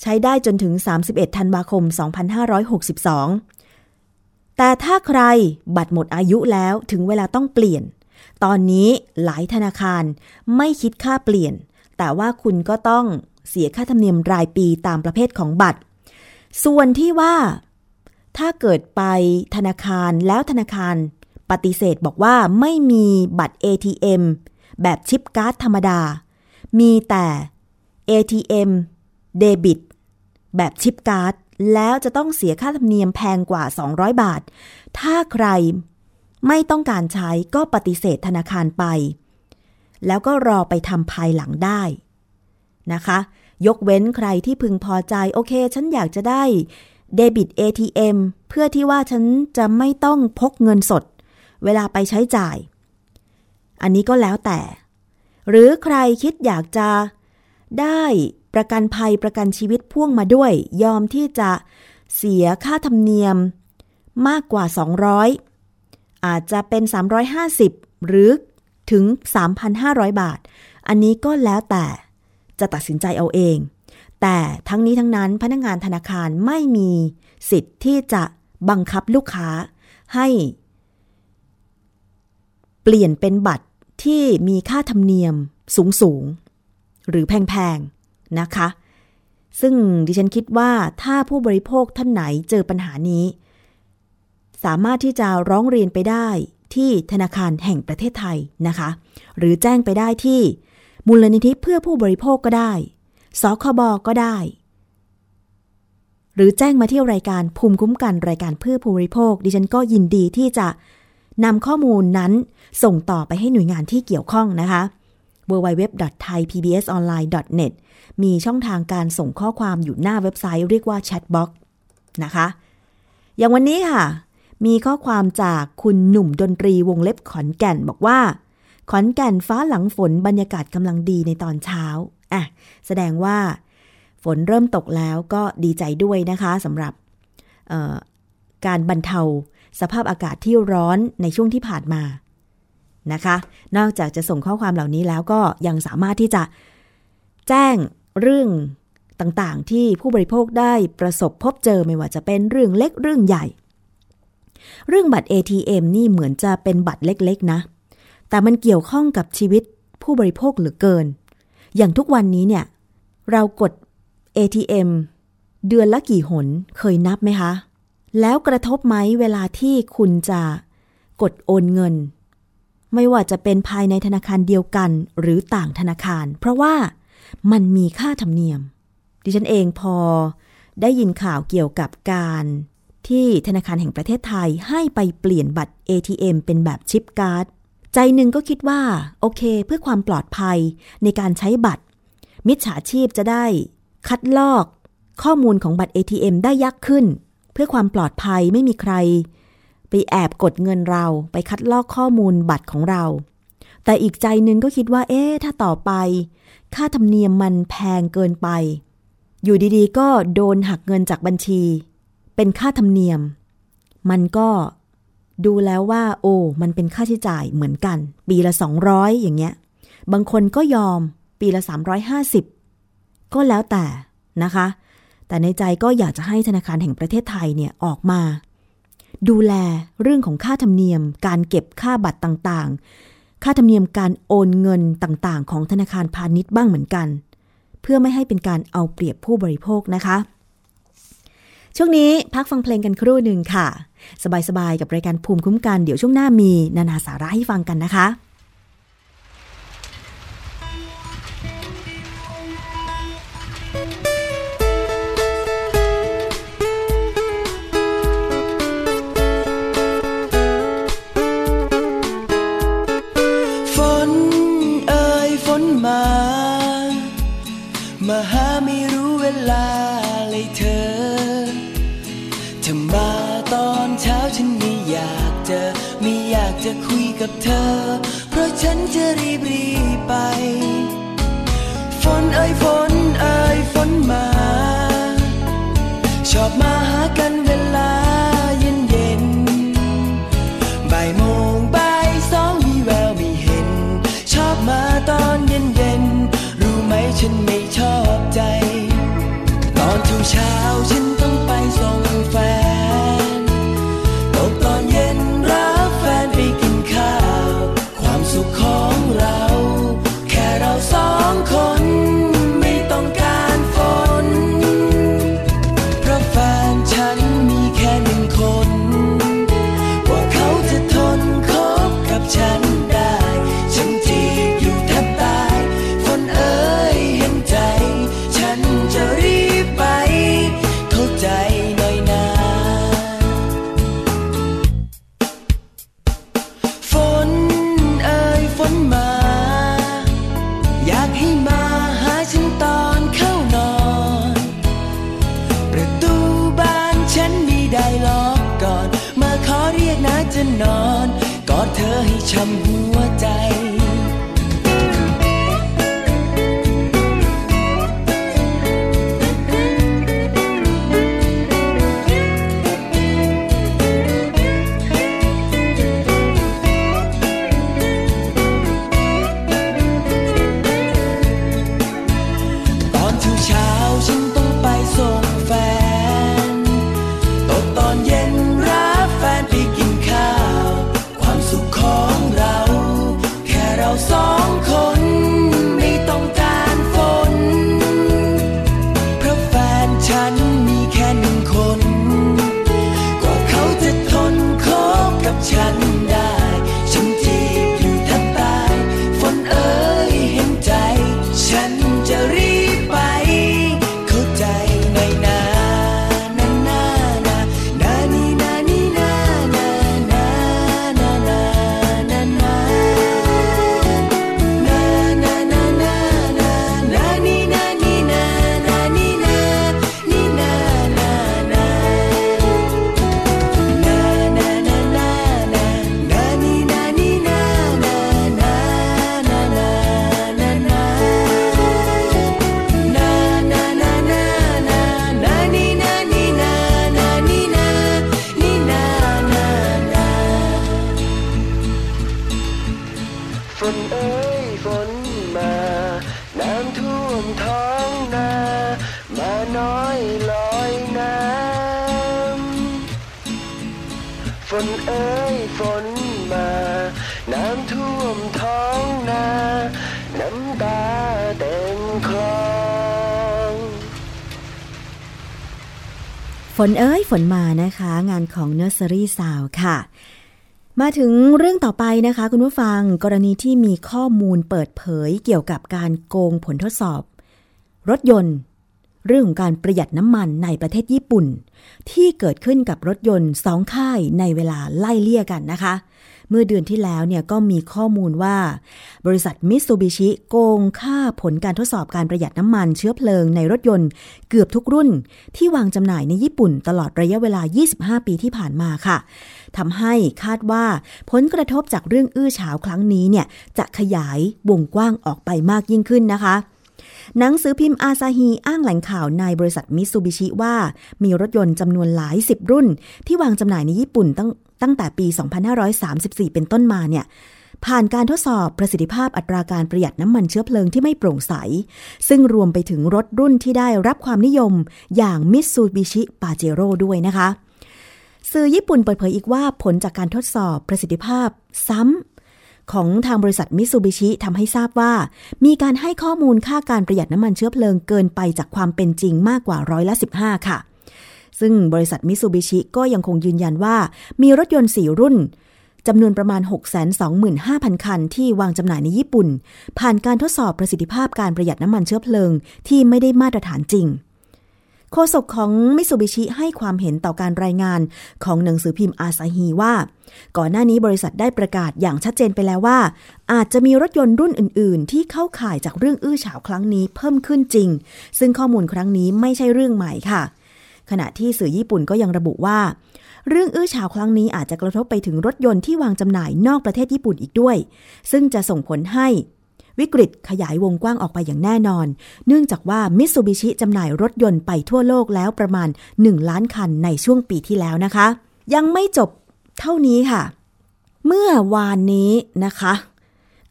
ใช้ได้จนถึง 31 ธันวาคม 2562 แต่ถ้าใครบัตรหมดอายุแล้วถึงเวลาต้องเปลี่ยน ตอนนี้หลายธนาคารไม่คิดค่าเปลี่ยน แต่ว่าคุณก็ต้องเสียค่าธรรมเนียมรายปีตามประเภทของบัตร ส่วนที่ว่า ถ้าเกิดไปธนาคารแล้วธนาคาร ปฏิเสธบอกว่าไม่มีบัตร ATM แบบชิปการ์ดธรรมดา มีแต่ ATM เดบิต แบบชิปการ์ด แล้วจะต้องเสียค่าธรรมเนียมแพงกว่า 200 บาท ถ้าใครไม่ต้องการใช้ก็ปฏิเสธธนาคารไป แล้วก็รอไปทำภายหลังได้นะคะ ยกเว้นใครที่พึงพอใจ โอเค ฉันอยากจะได้เดบิต ATM เพื่อที่ว่าฉันจะไม่ต้องพกเงินสด เวลาไปใช้จ่าย อันนี้ก็แล้วแต่ หรือใครคิดอยากจะได้ประกันภัยประกันชีวิตพ่วงมาด้วย ยอมที่จะเสียค่าธรรมเนียมมากกว่า 200 อาจจะเป็น 350 หรือถึง 3,500 บาท อันนี้ก็แล้วแต่จะตัดสินใจเอาเอง แต่ทั้งนี้ทั้งนั้นพนักงานธนาคารไม่มีสิทธิ์ที่จะบังคับลูกค้าให้ เปลี่ยนเป็นบัตรที่มีค่าธรรมเนียมสูงสูงหรือแพงๆนะคะ ซึ่งดิฉันคิดว่าถ้าผู้บริโภคท่านไหนเจอปัญหานี้ สามารถที่จะร้องเรียนไปได้ที่ธนาคารแห่งประเทศไทยนะคะ หรือแจ้งไปได้ที่มูลนิธิเพื่อผู้บริโภคก็ได้ สคบก็ได้ หรือแจ้งมาที่รายการภูมิคุ้มกันรายการเพื่อผู้บริโภค ดิฉันก็ยินดีที่จะ นำข้อมูลนั้นส่งต่อไปให้หน่วยงานที่เกี่ยวข้องนะคะ www.thaipbsonline.net มีช่องทางการส่งข้อความอยู่หน้าเว็บไซต์เรียกว่า Chatbox นะคะ อย่างวันนี้ค่ะ มีข้อความจากคุณหนุ่มดนตรีวงเล็บขอนแก่นบอกว่า ขอนแก่นฟ้าหลังฝนบรรยากาศกำลังดีในตอนเช้าอะแสดงว่าฝนเริ่มตกแล้วก็ดีใจด้วยนะคะสำหรับการบรรเทา สภาพอากาศที่ร้อนในช่วงที่ผ่านมานะคะ นอกจากจะส่งข้อความเหล่านี้แล้วก็ยังสามารถที่จะแจ้งเรื่องต่างๆ ที่ผู้บริโภคได้ประสบพบเจอไม่ว่าจะเป็นเรื่องเล็กเรื่องใหญ่ เรื่องบัตร ATM นี่เหมือนจะเป็นบัตรเล็กๆนะ แต่มันเกี่ยวข้องกับชีวิตผู้บริโภคเหลือเกิน อย่างทุกวันนี้เนี่ยเรากด ATM เดือนละกี่หนเคยนับไหมคะ แล้วกระทบไหมเวลาที่คุณจะกดโอนเงิน ไม่ว่าจะเป็นภายในธนาคารเดียวกันหรือต่างธนาคาร เพราะว่ามันมีค่าธรรมเนียม ดิฉันเองพอได้ยินข่าวเกี่ยวกับการที่ธนาคารแห่งประเทศไทยให้ไปเปลี่ยนบัตร ATM เป็นแบบชิปการ์ด ใจหนึ่งก็คิดว่า โอเค เพื่อความปลอดภัยในการใช้บัตร มิจฉาชีพจะได้ คัดลอกข้อมูลของบัตร ATM ได้ยากขึ้น เพื่อความปลอดภัยไม่มีใคร ไปแอบกดเงินเราไปคัดลอกข้อมูลบัตรของเรา แต่อีกใจนึงก็คิดว่า เอ๊ะถ้าต่อไป ค่าธรรมเนียมมันแพงเกินไป อยู่ดีๆ ก็โดนหักเงินจากบัญชี เป็นค่าธรรมเนียม มันก็ดูแล้วว่า โอ้ มันเป็นค่าใช้จ่ายเหมือนกัน ปีละ 200 อย่างเงี้ย บางคนก็ยอมปีละ 350 ก็แล้วแต่นะคะ แต่ในใจก็อยากจะให้ธนาคารแห่งประเทศไทยเนี่ยออกมา ดูแลเรื่องของค่าธรรมเนียม การเก็บค่าบัตรต่างๆ ค่าธรรมเนียมการโอนเงินต่างๆ ของธนาคารพาณิชย์บ้างเหมือนกัน เพื่อไม่ให้เป็นการเอาเปรียบผู้บริโภคนะคะ ช่วงนี้พักฟังเพลงกันครู่หนึ่งค่ะ สบายๆกับรายการภูมิคุ้มกันเดี๋ยวช่วงหน้ามีนานาสาระให้ฟังกันนะคะ กับเธอ เพราะฉันจะรีบรีบไป ฝนเอ่ยฝนเอ่ยฝนมา ชอบมาหากันเวลาเย็นเย็นบ่ายโมงบ่ายสองมีแววไม่เห็น ชอบมาตอนเย็นเย็นรู้ไหมฉันไม่ชอบใจ ตอนเช้าเช้าฉัน นเอ้ยฝนมานะคะ งานของเนอร์เซอรี่สาวค่ะ มาถึงเรื่องต่อไปนะคะ คุณผู้ฟังกรณีที่มีข้อมูลเปิดเผยเกี่ยวกับการโกงผลทดสอบ รถยนต์ เรื่องของการประหยัดน้ำมันในประเทศญี่ปุ่น ที่เกิดขึ้นกับรถยนต์สองค่ายในเวลาไล่เลี่ยกันนะคะเมื่อเดือนที่แล้วเนี่ยก็มีข้อมูลว่า บริษัทมิตซูบิชิโกงค่าผลการทดสอบการประหยัดน้ำมันเชื้อเพลิงในรถยนต์เกือบทุกรุ่น ที่วางจำหน่ายในญี่ปุ่นตลอดระยะเวลา 25 ปีที่ผ่านมาค่ะทำให้คาดว่าผลกระทบจากเรื่องอื้อฉาวครั้งนี้เนี่ยจะขยายวงกว้างออกไปมากยิ่งขึ้นนะคะหนังสือพิมพ์อาซาฮีอ้างแหล่งข่าวในบริษัทมิตซูบิชิว่า มีรถยนต์จำนวนหลายสิบรุ่น ที่วางจำหน่ายในญี่ปุ่นตั้ง ตั้งแต่ปี 2534 เป็นต้นมาเนี่ยผ่านการทดสอบประสิทธิภาพอัตราการประหยัดน้ำมันเชื้อเพลิงที่ไม่โปร่งใส ซึ่งรวมไปถึงรถรุ่นที่ได้รับความนิยมอย่างมิตซูบิชิปาเจโร่ด้วยนะคะ สื่อญี่ปุ่นเปิดเผยอีกว่าผลจากการทดสอบประสิทธิภาพซ้ำของทางบริษัทมิตซูบิชิทำให้ทราบว่า มีการให้ข้อมูลค่าการประหยัดน้ำมันเชื้อเพลิงเกินไปจากความเป็นจริงมากกว่าร้อยละ 15 ค่ะ ซึ่งบริษัทมิตซูบิชิก็ยังคงยืนยันว่า มีรถยนต์4รุ่นจำนวนประมาณ 625,000 คันที่วางจำหน่ายในญี่ปุ่น ผ่านการทดสอบประสิทธิภาพการประหยัดน้ำมันเชื้อเพลิงที่ไม่ได้มาตรฐานจริง โฆษกของมิตซูบิชิให้ความเห็นต่อการรายงานของหนังสือพิมพ์อาซาฮีว่า ก่อนหน้านี้บริษัทได้ประกาศอย่างชัดเจนไปแล้วว่า อาจจะมีรถยนต์รุ่นอื่น ๆ ที่เข้าข่ายจากเรื่องอื้อฉาวครั้งนี้เพิ่มขึ้นจริง ซึ่งข้อมูลครั้งนี้ไม่ใช่เรื่องใหม่ค่ะ ขณะที่สื่อญี่ปุ่นก็ยังระบุว่า เรื่องอื้อฉาวครั้งนี้อาจจะกระทบไปถึงรถยนต์ที่วางจำหน่ายนอกประเทศญี่ปุ่นอีกด้วย ซึ่งจะส่งผลให้วิกฤตขยายวงกว้างออกไปอย่างแน่นอน เนื่องจากว่ามิตซูบิชิจำหน่ายรถยนต์ไปทั่วโลกแล้วประมาณ 1 ล้านคันในช่วงปีที่แล้วนะคะ ยังไม่จบเท่านี้ค่ะ เมื่อวานนี้นะคะ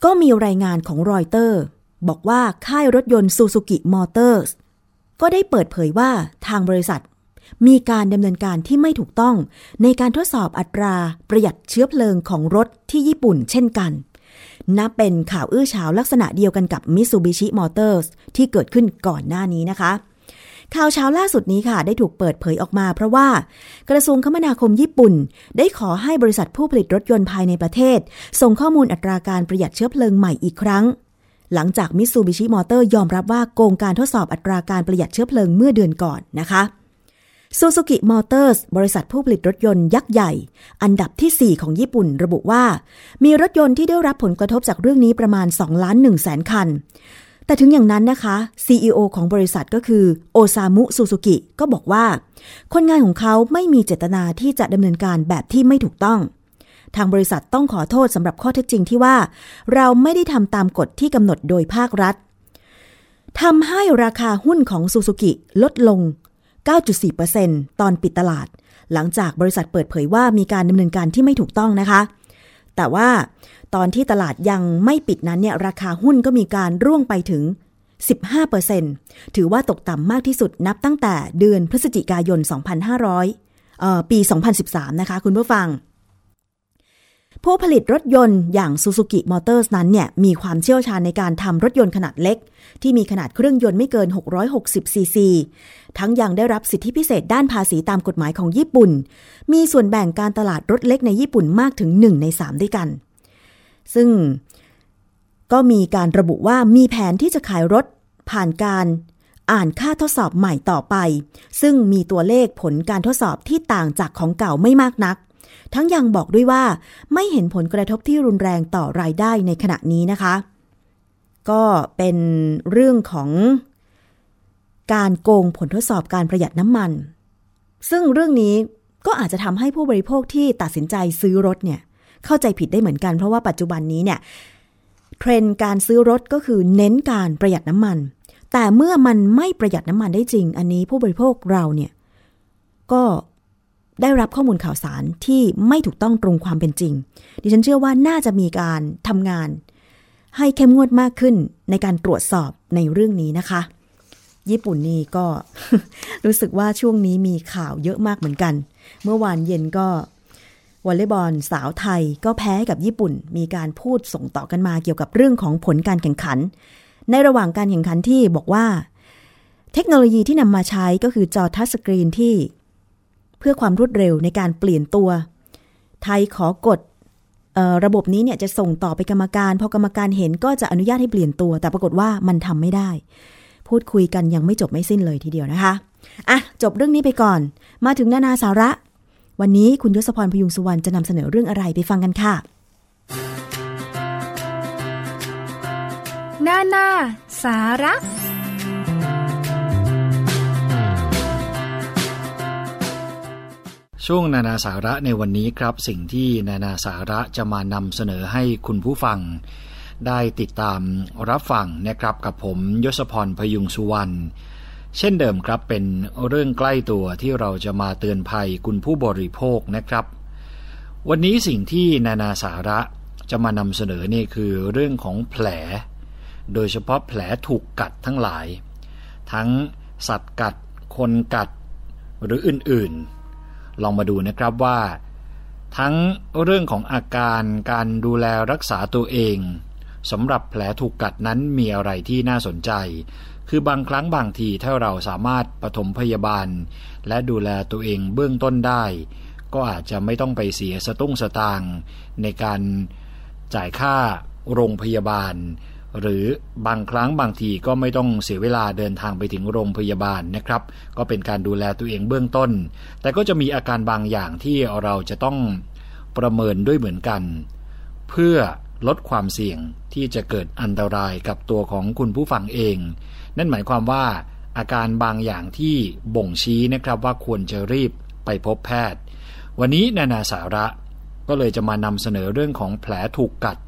ก็มีรายงานของรอยเตอร์ บอกว่าค่ายรถยนต์ซูซูกิมอเตอร์สก็ได้เปิดเผยว่าทางบริษัท มีการดำเนินการที่ไม่ถูกต้อง ในการทดสอบอัตราประหยัดเชื้อเพลิงของรถที่ญี่ปุ่นเช่นกันนับเป็นข่าวอื้อฉาวลักษณะเดียวกันกับ Mitsubishi Motors ที่เกิดขึ้นก่อนหน้านี้นะคะ ข่าวเช้าล่าสุดนี้ค่ะ ได้ถูกเปิดเผยออกมา เพราะว่า กระทรวงคมนาคมญี่ปุ่น ได้ขอให้บริษัทผู้ผลิตรถยนต์ภายในประเทศ ส่งข้อมูลอัตราการประหยัดเชื้อเพลิงใหม่อีกครั้ง หลังจากมิตซูบิชิมอเตอร์ยอมรับว่าโกงการทดสอบอัตราการประหยัดเชื้อเพลิงเมื่อเดือนก่อนนะคะ ซูซูกิมอเตอร์สบริษัทผู้ผลิตรถยนต์ยักษ์ใหญ่ อันดับที่ 4 ของญี่ปุ่นระบุว่า มีรถยนต์ที่ได้รับผลกระทบจากเรื่องนี้ประมาณ 2 ล้าน1แสนคัน แต่ถึงอย่างนั้นนะคะ CEO ของบริษัทก็คือโอซามุซูซูกิก็บอกว่า คนงานของเขาไม่มีเจตนาที่จะดำเนินการแบบที่ไม่ถูกต้อง ทางบริษัทต้องขอโทษสำหรับข้อเท็จจริงที่ว่า เราไม่ได้ทำตามกฎที่กำหนดโดยภาครัฐทำให้ราคาหุ้นของซูซูกิลดลง 9.4%ตอนปิดตลาด หลังจากบริษัทเปิดเผยว่ามีการดำเนินการที่ไม่ถูกต้องนะคะ แต่ว่าตอนที่ตลาดยังไม่ปิดนั้นเนี่ยราคาหุ้นก็มีการร่วงไปถึง 15%ถือว่าตกต่ำมากที่สุดนับตั้งแต่เดือนพฤศจิกายน 2500 ปี 2013 นะคะคุณผู้ฟัง ผู้ผลิตรถยนต์อย่าง Suzuki Motors นั้นเนี่ยมีความเชี่ยวชาญในการทำรถยนต์ขนาดเล็ก ที่มีขนาดเครื่องยนต์ไม่เกิน 660 ซีซี ทั้งยังได้รับสิทธิพิเศษด้านภาษีตามกฎหมายของญี่ปุ่น มีส่วนแบ่งการตลาดรถเล็กในญี่ปุ่นมากถึง 1 ใน 3 ด้วยกัน ซึ่งก็มีการระบุว่ามีแผนที่จะขายรถผ่านการอ่านค่าทดสอบใหม่ต่อไป ซึ่งมีตัวเลขผลการทดสอบที่ต่างจากของเก่าไม่มากนัก ทั้งยังบอกด้วยว่าไม่เห็นผลกระทบที่รุนแรงต่อรายได้ในขณะนี้นะคะ ก็เป็นเรื่องของการโกงผลทดสอบการประหยัดน้ำมัน ซึ่งเรื่องนี้ก็อาจจะทำให้ผู้บริโภคที่ตัดสินใจซื้อรถเนี่ยเข้าใจผิดได้เหมือนกันเพราะว่าปัจจุบันนี้เนี่ยเทรนด์การซื้อรถก็คือเน้นการประหยัดน้ำมัน แต่เมื่อมันไม่ประหยัดน้ำมันได้จริง อันนี้ผู้บริโภคเราเนี่ยก็ ได้รับข้อมูลข่าวสารที่ไม่ถูกต้องตรงความเป็นจริง ดิฉันเชื่อว่าน่าจะมีการทำงาน ให้เข้มงวดมากขึ้นในการตรวจสอบในเรื่องนี้นะคะ ญี่ปุ่นนี่ก็รู้สึกว่าช่วงนี้มีข่าวเยอะมากเหมือนกัน เมื่อวานเย็นก็วอลเลย์บอลสาวไทยก็แพ้กับญี่ปุ่น มีการพูดส่งต่อกันมาเกี่ยวกับเรื่องของผลการแข่งขัน ในระหว่างการแข่งขันที่บอกว่า เทคโนโลยีที่นำมาใช้ก็คือจอทัชสกรีนที่ เพื่อความรวดเร็วในการเปลี่ยนตัว ไทยขอกดระบบนี้เนี่ยจะส่งต่อไปกรรมการ พอกรรมการเห็นก็จะอนุญาตให้เปลี่ยนตัว แต่ปรากฏว่ามันทำไม่ได้ พูดคุยกันยังไม่จบไม่สิ้นเลยทีเดียวนะคะอะจบเรื่องนี้ไปก่อน มาถึงนานาสาระ วันนี้คุณยศพรพยุงสุวรรณจะนำเสนอเรื่องอะไรไปฟังกันค่ะ นานาสาระ ช่วงนานาสาระในวันนี้ครับ สิ่งที่นานาสาระจะมานำเสนอให้คุณผู้ฟัง ได้ติดตามรับฟังนะครับกับผมยศพรพยุงสุวรรณเช่นเดิมครับเป็นเรื่องใกล้ตัวที่เราจะมาเตือนภัยคุณผู้บริโภคนะครับ วันนี้สิ่งที่นานาสาระจะมานำเสนอนี่คือเรื่องของแผล โดยเฉพาะแผลถูกกัดทั้งหลาย ทั้งสัตว์กัด คนกัด หรืออื่นๆ ลองมาดูนะครับว่า ทั้งเรื่องของอาการการดูแลรักษาตัวเองสำหรับแผลถูกกัดนั้นมีอะไรที่น่าสนใจ คือบางครั้งบางทีถ้าเราสามารถปฐมพยาบาล และดูแลตัวเองเบื้องต้นได้ ก็อาจจะไม่ต้องไปเสียสตุ้งสตางในการจ่ายค่าโรงพยาบาล หรือบางครั้งบางทีก็ไม่ต้องเสียเวลาเดินทางไปถึงโรงพยาบาลนะครับ ก็เป็นการดูแลตัวเองเบื้องต้น แต่ก็จะมีอาการบางอย่างที่เราจะต้องประเมินด้วยเหมือนกัน เพื่อลดความเสี่ยงที่จะเกิดอันตรายกับตัวของคุณผู้ฟังเอง นั่นหมายความว่า อาการบางอย่างที่บ่งชี้นะครับว่าควรจะรีบไปพบแพทย์ วันนี้นานาสาระก็เลยจะมานำเสนอเรื่องของแผลถูกกัด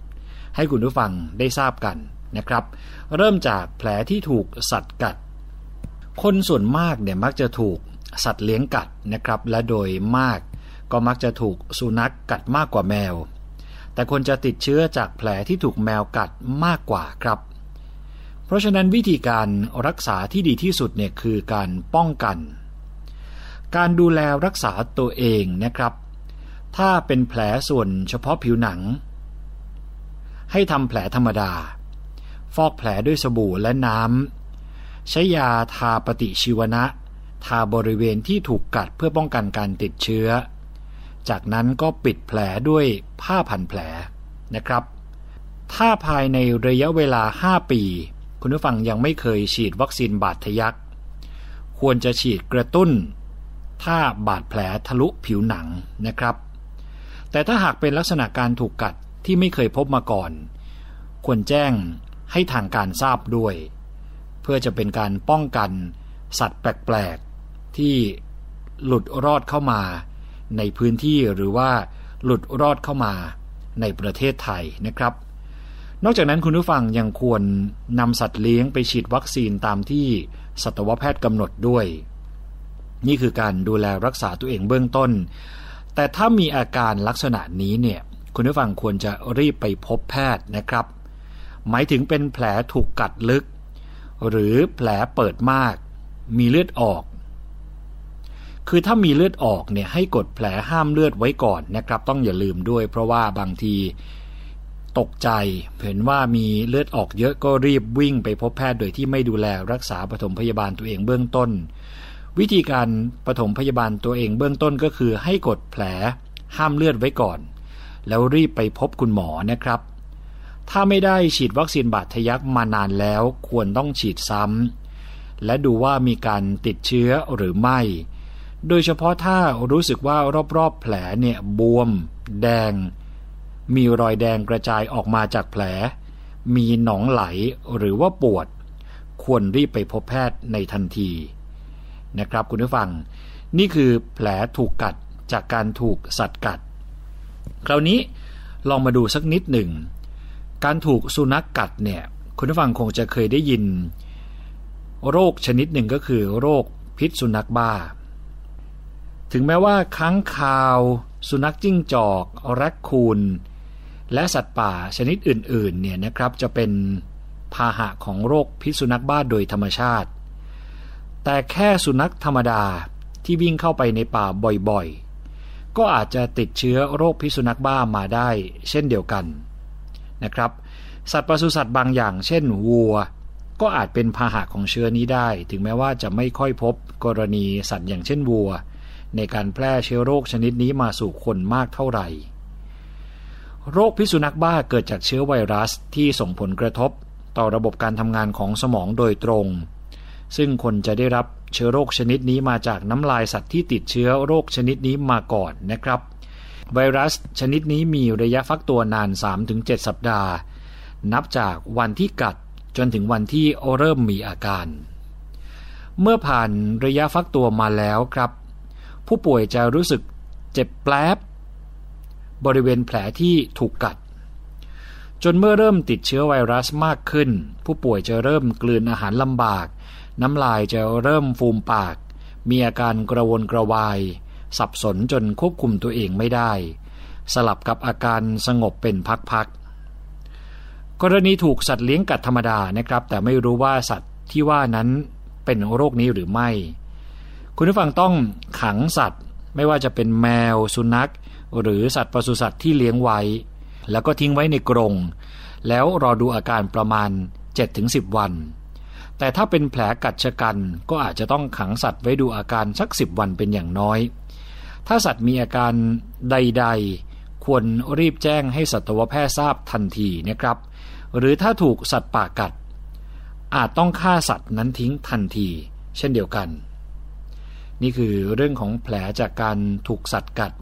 ให้คุณผู้ฟังได้ทราบกันนะครับ เริ่มจากแผลที่ถูกสัตว์กัด คนส่วนมากเนี่ยมักจะถูกสัตว์เลี้ยงกัดนะครับ และโดยมากก็มักจะถูกสุนัขกกัดมากกว่าแมว แต่คนจะติดเชื้อจากแผลที่ถูกแมวกัดมากกว่าครับ เพราะฉะนั้นวิธีการรักษาที่ดีที่สุดเนี่ยคือการป้องกัน การดูแลรักษาตัวเองนะครับ ถ้าเป็นแผลส่วนเฉพาะผิวหนัง ให้ทำแผลธรรมดา ฟอกแผลด้วยสบู่และน้ำ ใช้ยาทาปฏิชีวนะ ทาบริเวณที่ถูกกัดเพื่อป้องกันการติดเชื้อ จากนั้นก็ปิดแผลด้วยผ้าพันแผลนะครับ ถ้าภายในระยะเวลา 5 ปี คุณผู้ฟังยังไม่เคยฉีดวัคซีนบาดทะยัก ควรจะฉีดกระตุ้น ถ้าบาดแผลทะลุผิวหนังนะครับแต่ถ้าหากเป็นลักษณะการถูกกัด ที่ไม่เคยพบมาก่อน ควรแจ้งให้ทางการทราบด้วย เพื่อจะเป็นการป้องกันสัตว์แปลกๆ ที่หลุดรอดเข้ามา ในพื้นที่หรือว่าหลุดรอดเข้ามาในประเทศไทยนะครับ นอกจากนั้นคุณผู้ฟังยังควรนำสัตว์เลี้ยงไปฉีดวัคซีนตามที่สัตวแพทย์กำหนดด้วย นี่คือการดูแลรักษาตัวเองเบื้องต้น แต่ถ้ามีอาการลักษณะนี้เนี่ย คุณผู้ฟังควรจะรีบไปพบแพทย์นะครับ หมายถึงเป็นแผลถูกกัดลึก หรือแผลเปิดมาก มีเลือดออก คือถ้ามีเลือดออกเนี่ยให้กดแผลห้ามเลือดไว้ก่อนนะครับ ต้องอย่าลืมด้วย เพราะว่าบางทีตกใจเห็นว่ามีเลือดออกเยอะก็รีบวิ่งไปพบแพทย์โดยที่ไม่ดูแลรักษาปฐมพยาบาลตัวเองเบื้องต้น วิธีการปฐมพยาบาลตัวเองเบื้องต้นก็คือให้กดแผลห้ามเลือดไว้ก่อน แล้วรีบไปพบคุณหมอนะครับ ถ้าไม่ได้ฉีดวัคซีนบาดทะยักมานานแล้วควรต้องฉีดซ้ำและดูว่ามีการติดเชื้อหรือไม่ โดยเฉพาะถ้ารู้สึกว่ารอบๆแผลเนี่ยบวม แดง มีรอยแดงกระจายออกมาจากแผล มีหนองไหลหรือว่าปวด ควรรีบไปพบแพทย์ในทันทีนะครับคุณผู้ฟัง นี่คือแผลถูกกัดจากการถูกสัตว์กัด คราวนี้ลองมาดูสักนิดหนึ่ง การถูกสุนัขกกัดเนี่ยคุณผู้ฟังคงจะเคยได้ยิน โรคชนิดหนึ่งก็คือโรคพิษสุนัขบ้า ถึงแม้ว่าค้างคาว สุนัขจิ้งจอกแรคคูนและสัตว์ป่าชนิดอื่นๆเนี่ยนะครับจะเป็นพาหะของโรคพิษสุนัขบ้าโดยธรรมชาติ แต่แค่สุนัขธรรมดาที่วิ่งเข้าไปในป่าบ่อยๆ ก็อาจจะติดเชื้อโรคพิษสุนัขบ้ามาได้ เช่นเดียวกันนะครับ สัตว์ปศุสัตว์บางอย่าง เช่นวัว ก็อาจเป็นพาหะของเชื้อนี้ได้ ถึงแม้ว่าจะไม่ค่อยพบกรณีสัตว์อย่างเช่นวัว ในการแพร่เชื้อโรคชนิดนี้มาสู่คนมากเท่าไหร่โรคพิษสุนัขบ้าเกิดจากเชื้อไวรัสที่ส่งผลกระทบ ต่อระบบการทำงานของสมองโดยตรง ซึ่งคนจะได้รับ เชื้อโรคชนิดนี้มาจากน้ำลายสัตว์ที่ติดเชื้อโรคชนิดนี้มาก่อนนะครับ ไวรัสชนิดนี้มีระยะฟักตัวนาน 3-7 สัปดาห์ นับจากวันที่กัดจนถึงวันที่เริ่มมีอาการ เมื่อผ่านระยะฟักตัวมาแล้วครับ ผู้ป่วยจะรู้สึกเจ็บแปลบบริเวณแผลที่ถูกกัด จนเมื่อเริ่มติดเชื้อไวรัสมากขึ้น ผู้ป่วยจะเริ่มกลืนอาหารลำบาก น้ำลายจะเริ่มฟูมปาก มีอาการกระวนกระวาย สับสนจนควบคุมตัวเองไม่ได้ สลับกับอาการสงบเป็นพักๆกรณีถูกสัตว์เลี้ยงกัดธรรมดานะครับ แต่ไม่รู้ว่าสัตว์ที่ว่านั้นเป็นโรคนี้หรือไม่ คุณผู้ฟังต้องขังสัตว์ ไม่ว่าจะเป็นแมว สุนัข หรือสัตว์ปศุสัตว์ที่เลี้ยงไว้ แล้วก็ทิ้งไว้ในกรง แล้วรอดูอาการประมาณ 7-10 วัน แต่ถ้าเป็นแผลกัดชะกัน ก็อาจจะต้องขังสัตว์ไว้ดูอาการสักสิบวันเป็นอย่างน้อย ถ้าสัตว์มีอาการใด ๆ ควรรีบแจ้งให้สัตวแพทย์ทราบทันทีนะครับ หรือถ้าถูกสัตว์ป่ากัด อาจต้องฆ่าสัตว์นั้นทิ้งทันที เช่นเดียวกัน นี่คือเรื่องของแผลจากการถูกสัตว์กัด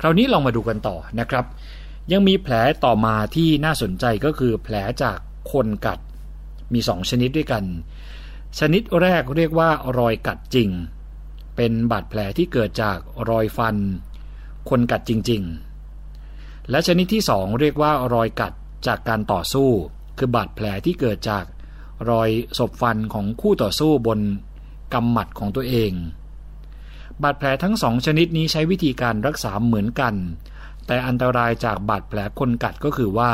คราวนี้ลองมาดูกันต่อนะครับ ยังมีแผลต่อมาที่น่าสนใจก็คือแผลจากคนกัด มีสองชนิดด้วยกัน ชนิดแรกเรียกว่ารอยกัดจริง เป็นบาดแผลที่เกิดจากรอยฟัน คนกัดจริง ๆ และชนิดที่สองเรียกว่ารอยกัดจากการต่อสู้ คือบาดแผลที่เกิดจากรอยศพฟันของคู่ต่อสู้บนกำหมัดของตัวเอง บาดแผลทั้งสองชนิดนี้ใช้วิธีการรักษาเหมือนกัน แต่อันตรายจากบาดแผลคนกัดก็คือว่า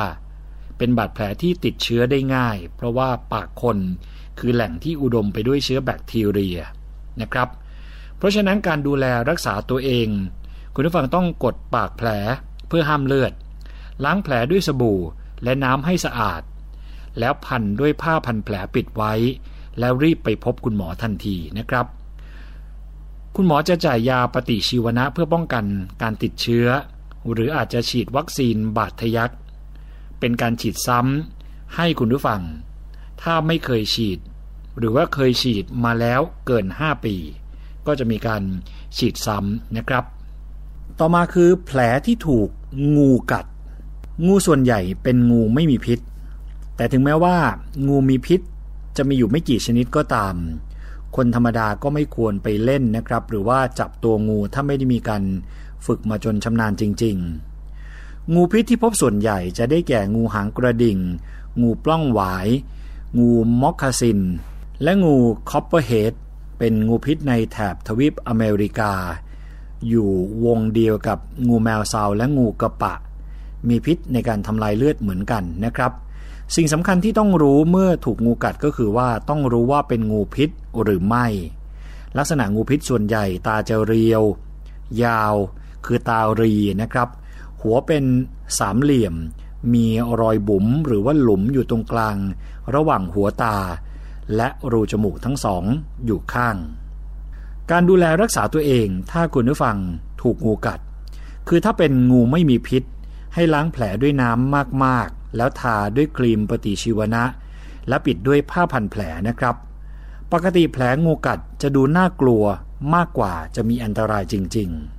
เป็นบาดแผลที่ติดเชื้อได้ง่าย เพราะว่าปากคนคือแหล่งที่อุดมไปด้วยเชื้อแบคทีเรียนะครับ เพราะฉะนั้นการดูแลรักษาตัวเอง คุณผู้ฟังต้องกดปากแผลเพื่อห้ามเลือด ล้างแผลด้วยสบู่และน้ำให้สะอาด แล้วพันด้วยผ้าพันแผลปิดไว้ แล้วรีบไปพบคุณหมอทันทีนะครับ คุณหมอจะจ่ายยาปฏิชีวนะเพื่อป้องกันการติดเชื้อ หรืออาจจะฉีดวัคซีนบาดทะยัก เป็นการฉีดซ้ำให้คุณผู้ฟัง ถ้าไม่เคยฉีด หรือว่าเคยฉีดมาแล้วเกิน 5 ปี ก็จะมีการฉีดซ้ำนะครับ ต่อมาคือแผลที่ถูกงูกัด งูส่วนใหญ่เป็นงูไม่มีพิษ แต่ถึงแม้ว่า งูมีพิษจะมีอยู่ไม่กี่ชนิดก็ตาม คนธรรมดาก็ไม่ควรไปเล่นนะครับ หรือว่าจับตัวงูถ้าไม่ได้มีการฝึกมาจนชำนาญจริง ๆ งูพิษที่พบส่วนใหญ่จะได้แก่งูหางกระดิ่ง งูปล้องหวาย งูมอคคาซิน และงูคอปเปอร์เฮดเป็นงูพิษในแถบทวีปอเมริกา อยู่วงศ์เดียวกับงูแมวเซาและงูกะปะ มีพิษในการทำลายเลือดเหมือนกันนะครับ สิ่งสำคัญที่ต้องรู้เมื่อถูกงูกัดก็คือว่าต้องรู้ว่าเป็นงูพิษหรือไม่ ลักษณะงูพิษส่วนใหญ่ตาจะเรียว ยาว คือตารีนะครับ หัวเป็นสามเหลี่ยม มีรอยบุ๋มหรือว่าหลุมอยู่ตรงกลาง ระหว่างหัวตา และรูจมูกทั้งสองอยู่ข้าง การดูแลรักษาตัวเองถ้าคุณผู้ฟังถูกงูกัด คือถ้าเป็นงูไม่มีพิษ ให้ล้างแผลด้วยน้ำมากๆ แล้วทาด้วยครีมปฏิชีวนะ และปิดด้วยผ้าพันแผลนะครับ ปกติแผลงูกัดจะดูน่ากลัวมากกว่าจะมีอันตรายจริง ๆ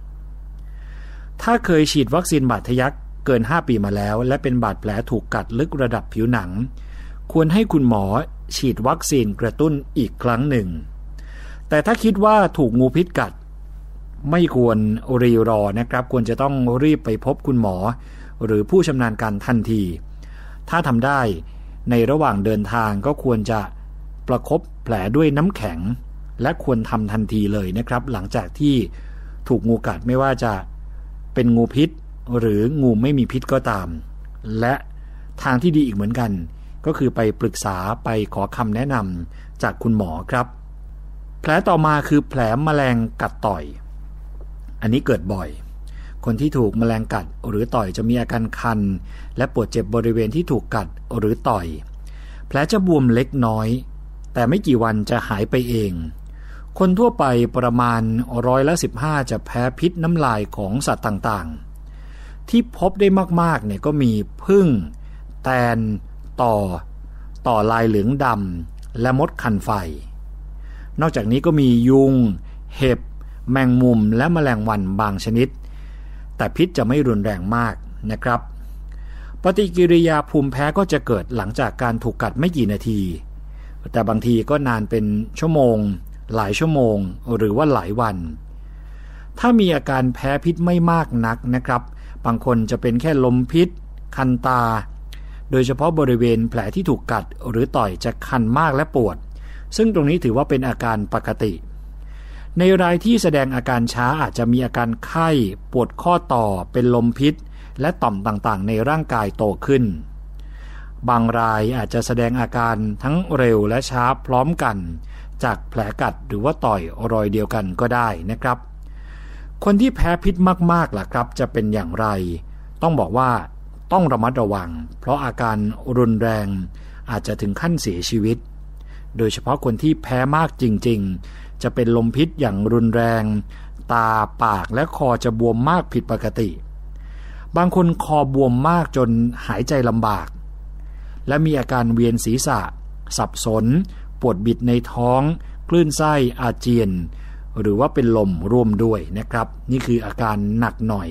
ถ้าเคยฉีดวัคซีนบาดทะยักเกิน 5 ปีมาแล้ว และเป็นบาดแผลถูกกัดลึกระดับผิวหนัง ควรให้คุณหมอฉีดวัคซีนกระตุ้นอีกครั้งหนึ่ง แต่ถ้าคิดว่าถูกงูพิษกัด ไม่ควรรีรอนะครับ ควรจะต้องรีบไปพบคุณหมอ หรือผู้ชำนาญการทันที ถ้าทำได้ในระหว่างเดินทางก็ควรจะประครบแผลด้วยน้ำแข็ง และควรทำทันทีเลยนะครับ หลังจากที่ถูกงูกัดไม่ว่าจะ เป็นงูพิษ หรืองูไม่มีพิษก็ตาม และทางที่ดีอีกเหมือนกัน ก็คือไปปรึกษาไปขอคำแนะนำจากคุณหมอครับ แผลต่อมาคือแผลแมลงกัดต่อย อันนี้เกิดบ่อย คนที่ถูกแมลงกัดหรือต่อยจะมีอาการคัน และปวดเจ็บบริเวณที่ถูกกัดหรือต่อย แผลจะบวมเล็กน้อย แต่ไม่กี่วันจะหายไปเอง คนทั่วไปประมาณร้อยละ15 จะแพ้พิษน้ำลายของสัตว์ต่างๆ ที่พบได้มากๆเนี่ยก็มีพึ่ง แตน ต่อ ต่อลายเหลืองดำและมดคันไฟ นอกจากนี้ก็มียุง เห็บ แมงมุมและแมลงวันบางชนิด แต่พิษจะไม่รุนแรงมากนะครับ ปฏิกิริยาภูมิแพ้ก็จะเกิดหลังจากการถูกกัดไม่กี่นาที แต่บางทีก็นานเป็นชั่วโมง หลายชั่วโมงหรือว่าหลายวัน ถ้ามีอาการแพ้พิษไม่มากนักนะครับ บางคนจะเป็นแค่ลมพิษ คันตา โดยเฉพาะบริเวณแผลที่ถูกกัดหรือต่อยจะคันมากและปวด ซึ่งตรงนี้ถือว่าเป็นอาการปกติ ในรายที่แสดงอาการช้าอาจจะมีอาการไข้ ปวดข้อต่อ เป็นลมพิษ และต่อมต่างๆ ในร่างกายโตขึ้นบางรายอาจจะแสดงอาการทั้งเร็วและช้าพร้อมกัน จากแผลกัดหรือว่าต่อยอรอยเดียวกันก็ได้นะครับ คนที่แพ้พิษมากๆล่ะครับ จะเป็นอย่างไร ต้องบอกว่าต้องระมัดระวัง เพราะอาการรุนแรง อาจจะถึงขั้นเสียชีวิต โดยเฉพาะคนที่แพ้มากจริงๆ จะเป็นลมพิษอย่างรุนแรง ตาปากและคอจะบวมมากผิดปกติ บางคนคอบวมมากจนหายใจลำบาก และมีอาการเวียนศีรษะ สับสน ปวดบิดในท้อง คลื่นไส้อาเจียน หรือว่าเป็นลมร่วมด้วยนะครับ นี่คืออาการหนักหน่อย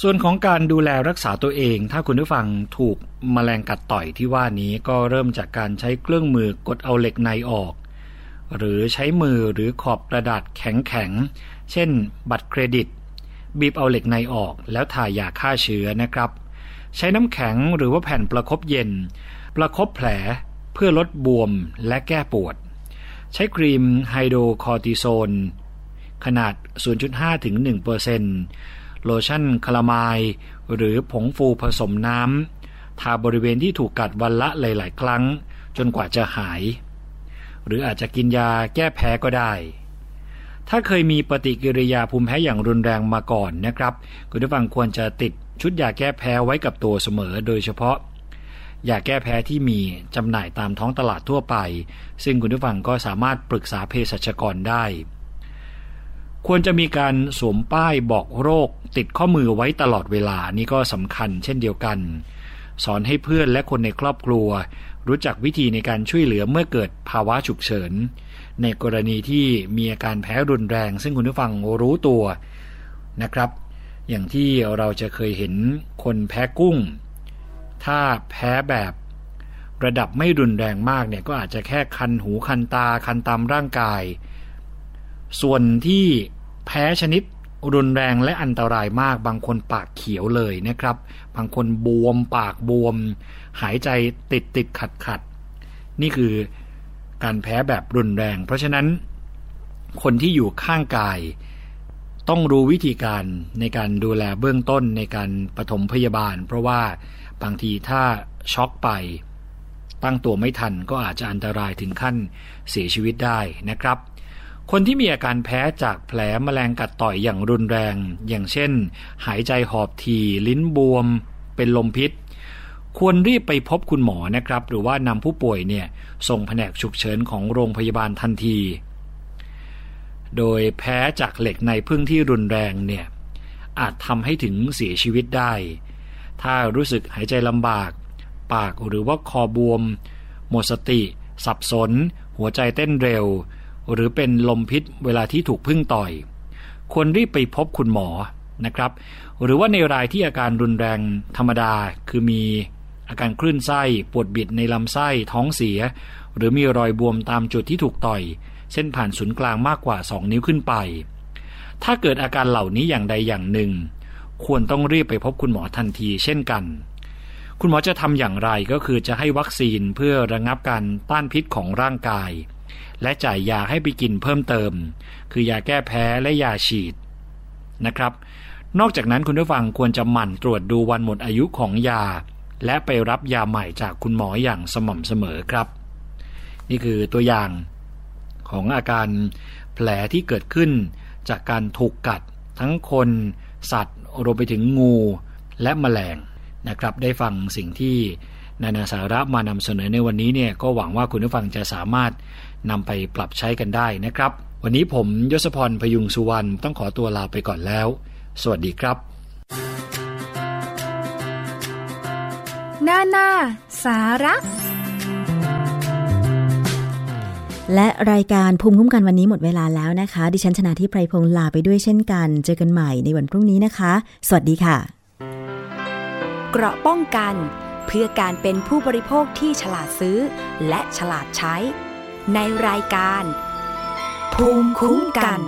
ส่วนของการดูแลรักษาตัวเอง ถ้าคุณผู้ฟังถูกมแมลงกัดต่อยที่ว่านี้ก็เริ่มจากการใช้เครื่องมือกดเอาเหล็กในออก หรือใช้มือหรือขอบกระดาษแข็งๆเช่น บัตรเครดิต บีบเอาเหล็กในออกแล้วถ่ายยาฆ่าเชื้อนะครับใช้น้ำแข็งหรือว่าแผ่นประคบเย็น ประคบแผล เพื่อลดบวมและแก้ปวด ใช้ครีมไฮโดรคอร์ติโซน ขนาด 0.5ถึง1%โลชั่นคลามายหรือผงฟูผสมน้ำทาบริเวณที่ถูกกัดวันละหลาย ๆ ครั้ง จนกว่าจะหาย หรืออาจจะกินยาแก้แพ้ก็ได้ถ้าเคยมีปฏิกิริยาภูมิแพ้อย่างรุนแรงมาก่อนนะครับ คุณผู้ฟังควรจะติดชุดยาแก้แพ้ไว้กับตัวเสมอ โดยเฉพาะ ยาแก้แพ้ที่มีจำหน่ายตามท้องตลาดทั่วไป ซึ่งคุณผู้ฟังก็สามารถปรึกษาเภสัชกรได้ ควรจะมีการสวมป้ายบอกโรค ติดข้อมือไว้ตลอดเวลานี่ก็สำคัญเช่นเดียวกัน สอนให้เพื่อนและคนในครอบครัว รู้จักวิธีในการช่วยเหลือเมื่อเกิดภาวะฉุกเฉิน ในกรณีที่มีอาการแพ้รุนแรง ซึ่งคุณผู้ฟังรู้ตัวนะครับ อย่างที่เราจะเคยเห็นคนแพ้กุ้ง ถ้าแพ้แบบระดับไม่รุนแรงมากเนี่ยก็อาจจะแค่คันหูคันตาคันตามร่างกาย ส่วนที่แพ้ชนิดรุนแรงและอันตรายมาก บางคนปากเขียวเลยนะครับ บางคนบวมปากบวม หายใจติดติดขัดขัดนี่คือการแพ้แบบรุนแรง เพราะฉะนั้น คนที่อยู่ข้างกาย ต้องรู้วิธีการในการดูแลเบื้องต้นในการปฐมพยาบาล เพราะว่า บางทีถ้าช็อกไป ตั้งตัวไม่ทันก็อาจจะอันตรายถึงขั้นเสียชีวิตได้นะครับ คนที่มีอาการแพ้จากแผลแมลงกัดต่อยอย่างรุนแรง อย่างเช่น หายใจหอบทีลิ้นบวม เป็นลมพิษ ควรรีบไปพบคุณหมอนะครับ หรือว่านำผู้ป่วยเนี่ยส่งแผนกฉุกเฉินของโรงพยาบาลทันที โดยแพ้จากเหล็กในพึ่งที่รุนแรงเนี่ยอาจทำให้ถึงเสียชีวิตได้ ถ้ารู้สึกหายใจลำบาก ปากหรือว่าคอบวม หมดสติ สับสน หัวใจเต้นเร็ว หรือเป็นลมพิษเวลาที่ถูกพึ่งต่อย ควรรีบไปพบคุณหมอนะครับ หรือว่าในรายที่อาการรุนแรงธรรมดาคือมีอาการคลื่นไส้ปวดบิดในลำไส้ท้องเสีย หรือมีรอยบวมตามจุดที่ถูกต่อย เส้นผ่านศูนย์กลางมากกว่า 2 นิ้วขึ้นไป ถ้าเกิดอาการเหล่านี้อย่างใดอย่างหนึ่ง ควรต้องรีบไปพบคุณหมอทันทีเช่นกัน คุณหมอจะทำอย่างไรก็คือจะให้วัคซีนเพื่อระงับการต้านพิษของร่างกาย และจ่ายยาให้ไปกินเพิ่มเติม คือยาแก้แพ้และยาฉีดนะครับ นอกจากนั้นคุณผู้ฟังควรจะหมั่นตรวจดูวันหมดอายุของยา และไปรับยาใหม่จากคุณหมออย่างสม่ำเสมอครับ นี่คือตัวอย่างของอาการแผลที่เกิดขึ้นจากการถูกกัดทั้งคน สัตว์ รวมไปถึงงูและแมลงนะครับ ได้ฟังสิ่งที่นานาสาระมานำเสนอในวันนี้เนี่ยก็หวังว่าคุณผู้ฟังจะสามารถนำไปปรับใช้กันได้นะครับ วันนี้ผมยศพรพยุงสุวรรณต้องขอตัวลาไปก่อนแล้ว สวัสดีครับนานาสาระ และรายการภูมิคุ้มกันวันนี้หมดเวลาแล้วนะคะ ดิฉันชนะที่ไพรพงศ์ลาไปด้วยเช่นกัน เจอกันใหม่ในวันพรุ่งนี้นะคะ สวัสดีค่ะ เกราะป้องกัน เพื่อการเป็นผู้บริโภคที่ฉลาดซื้อ และฉลาดใช้ ในรายการ ภูมิคุ้มกัน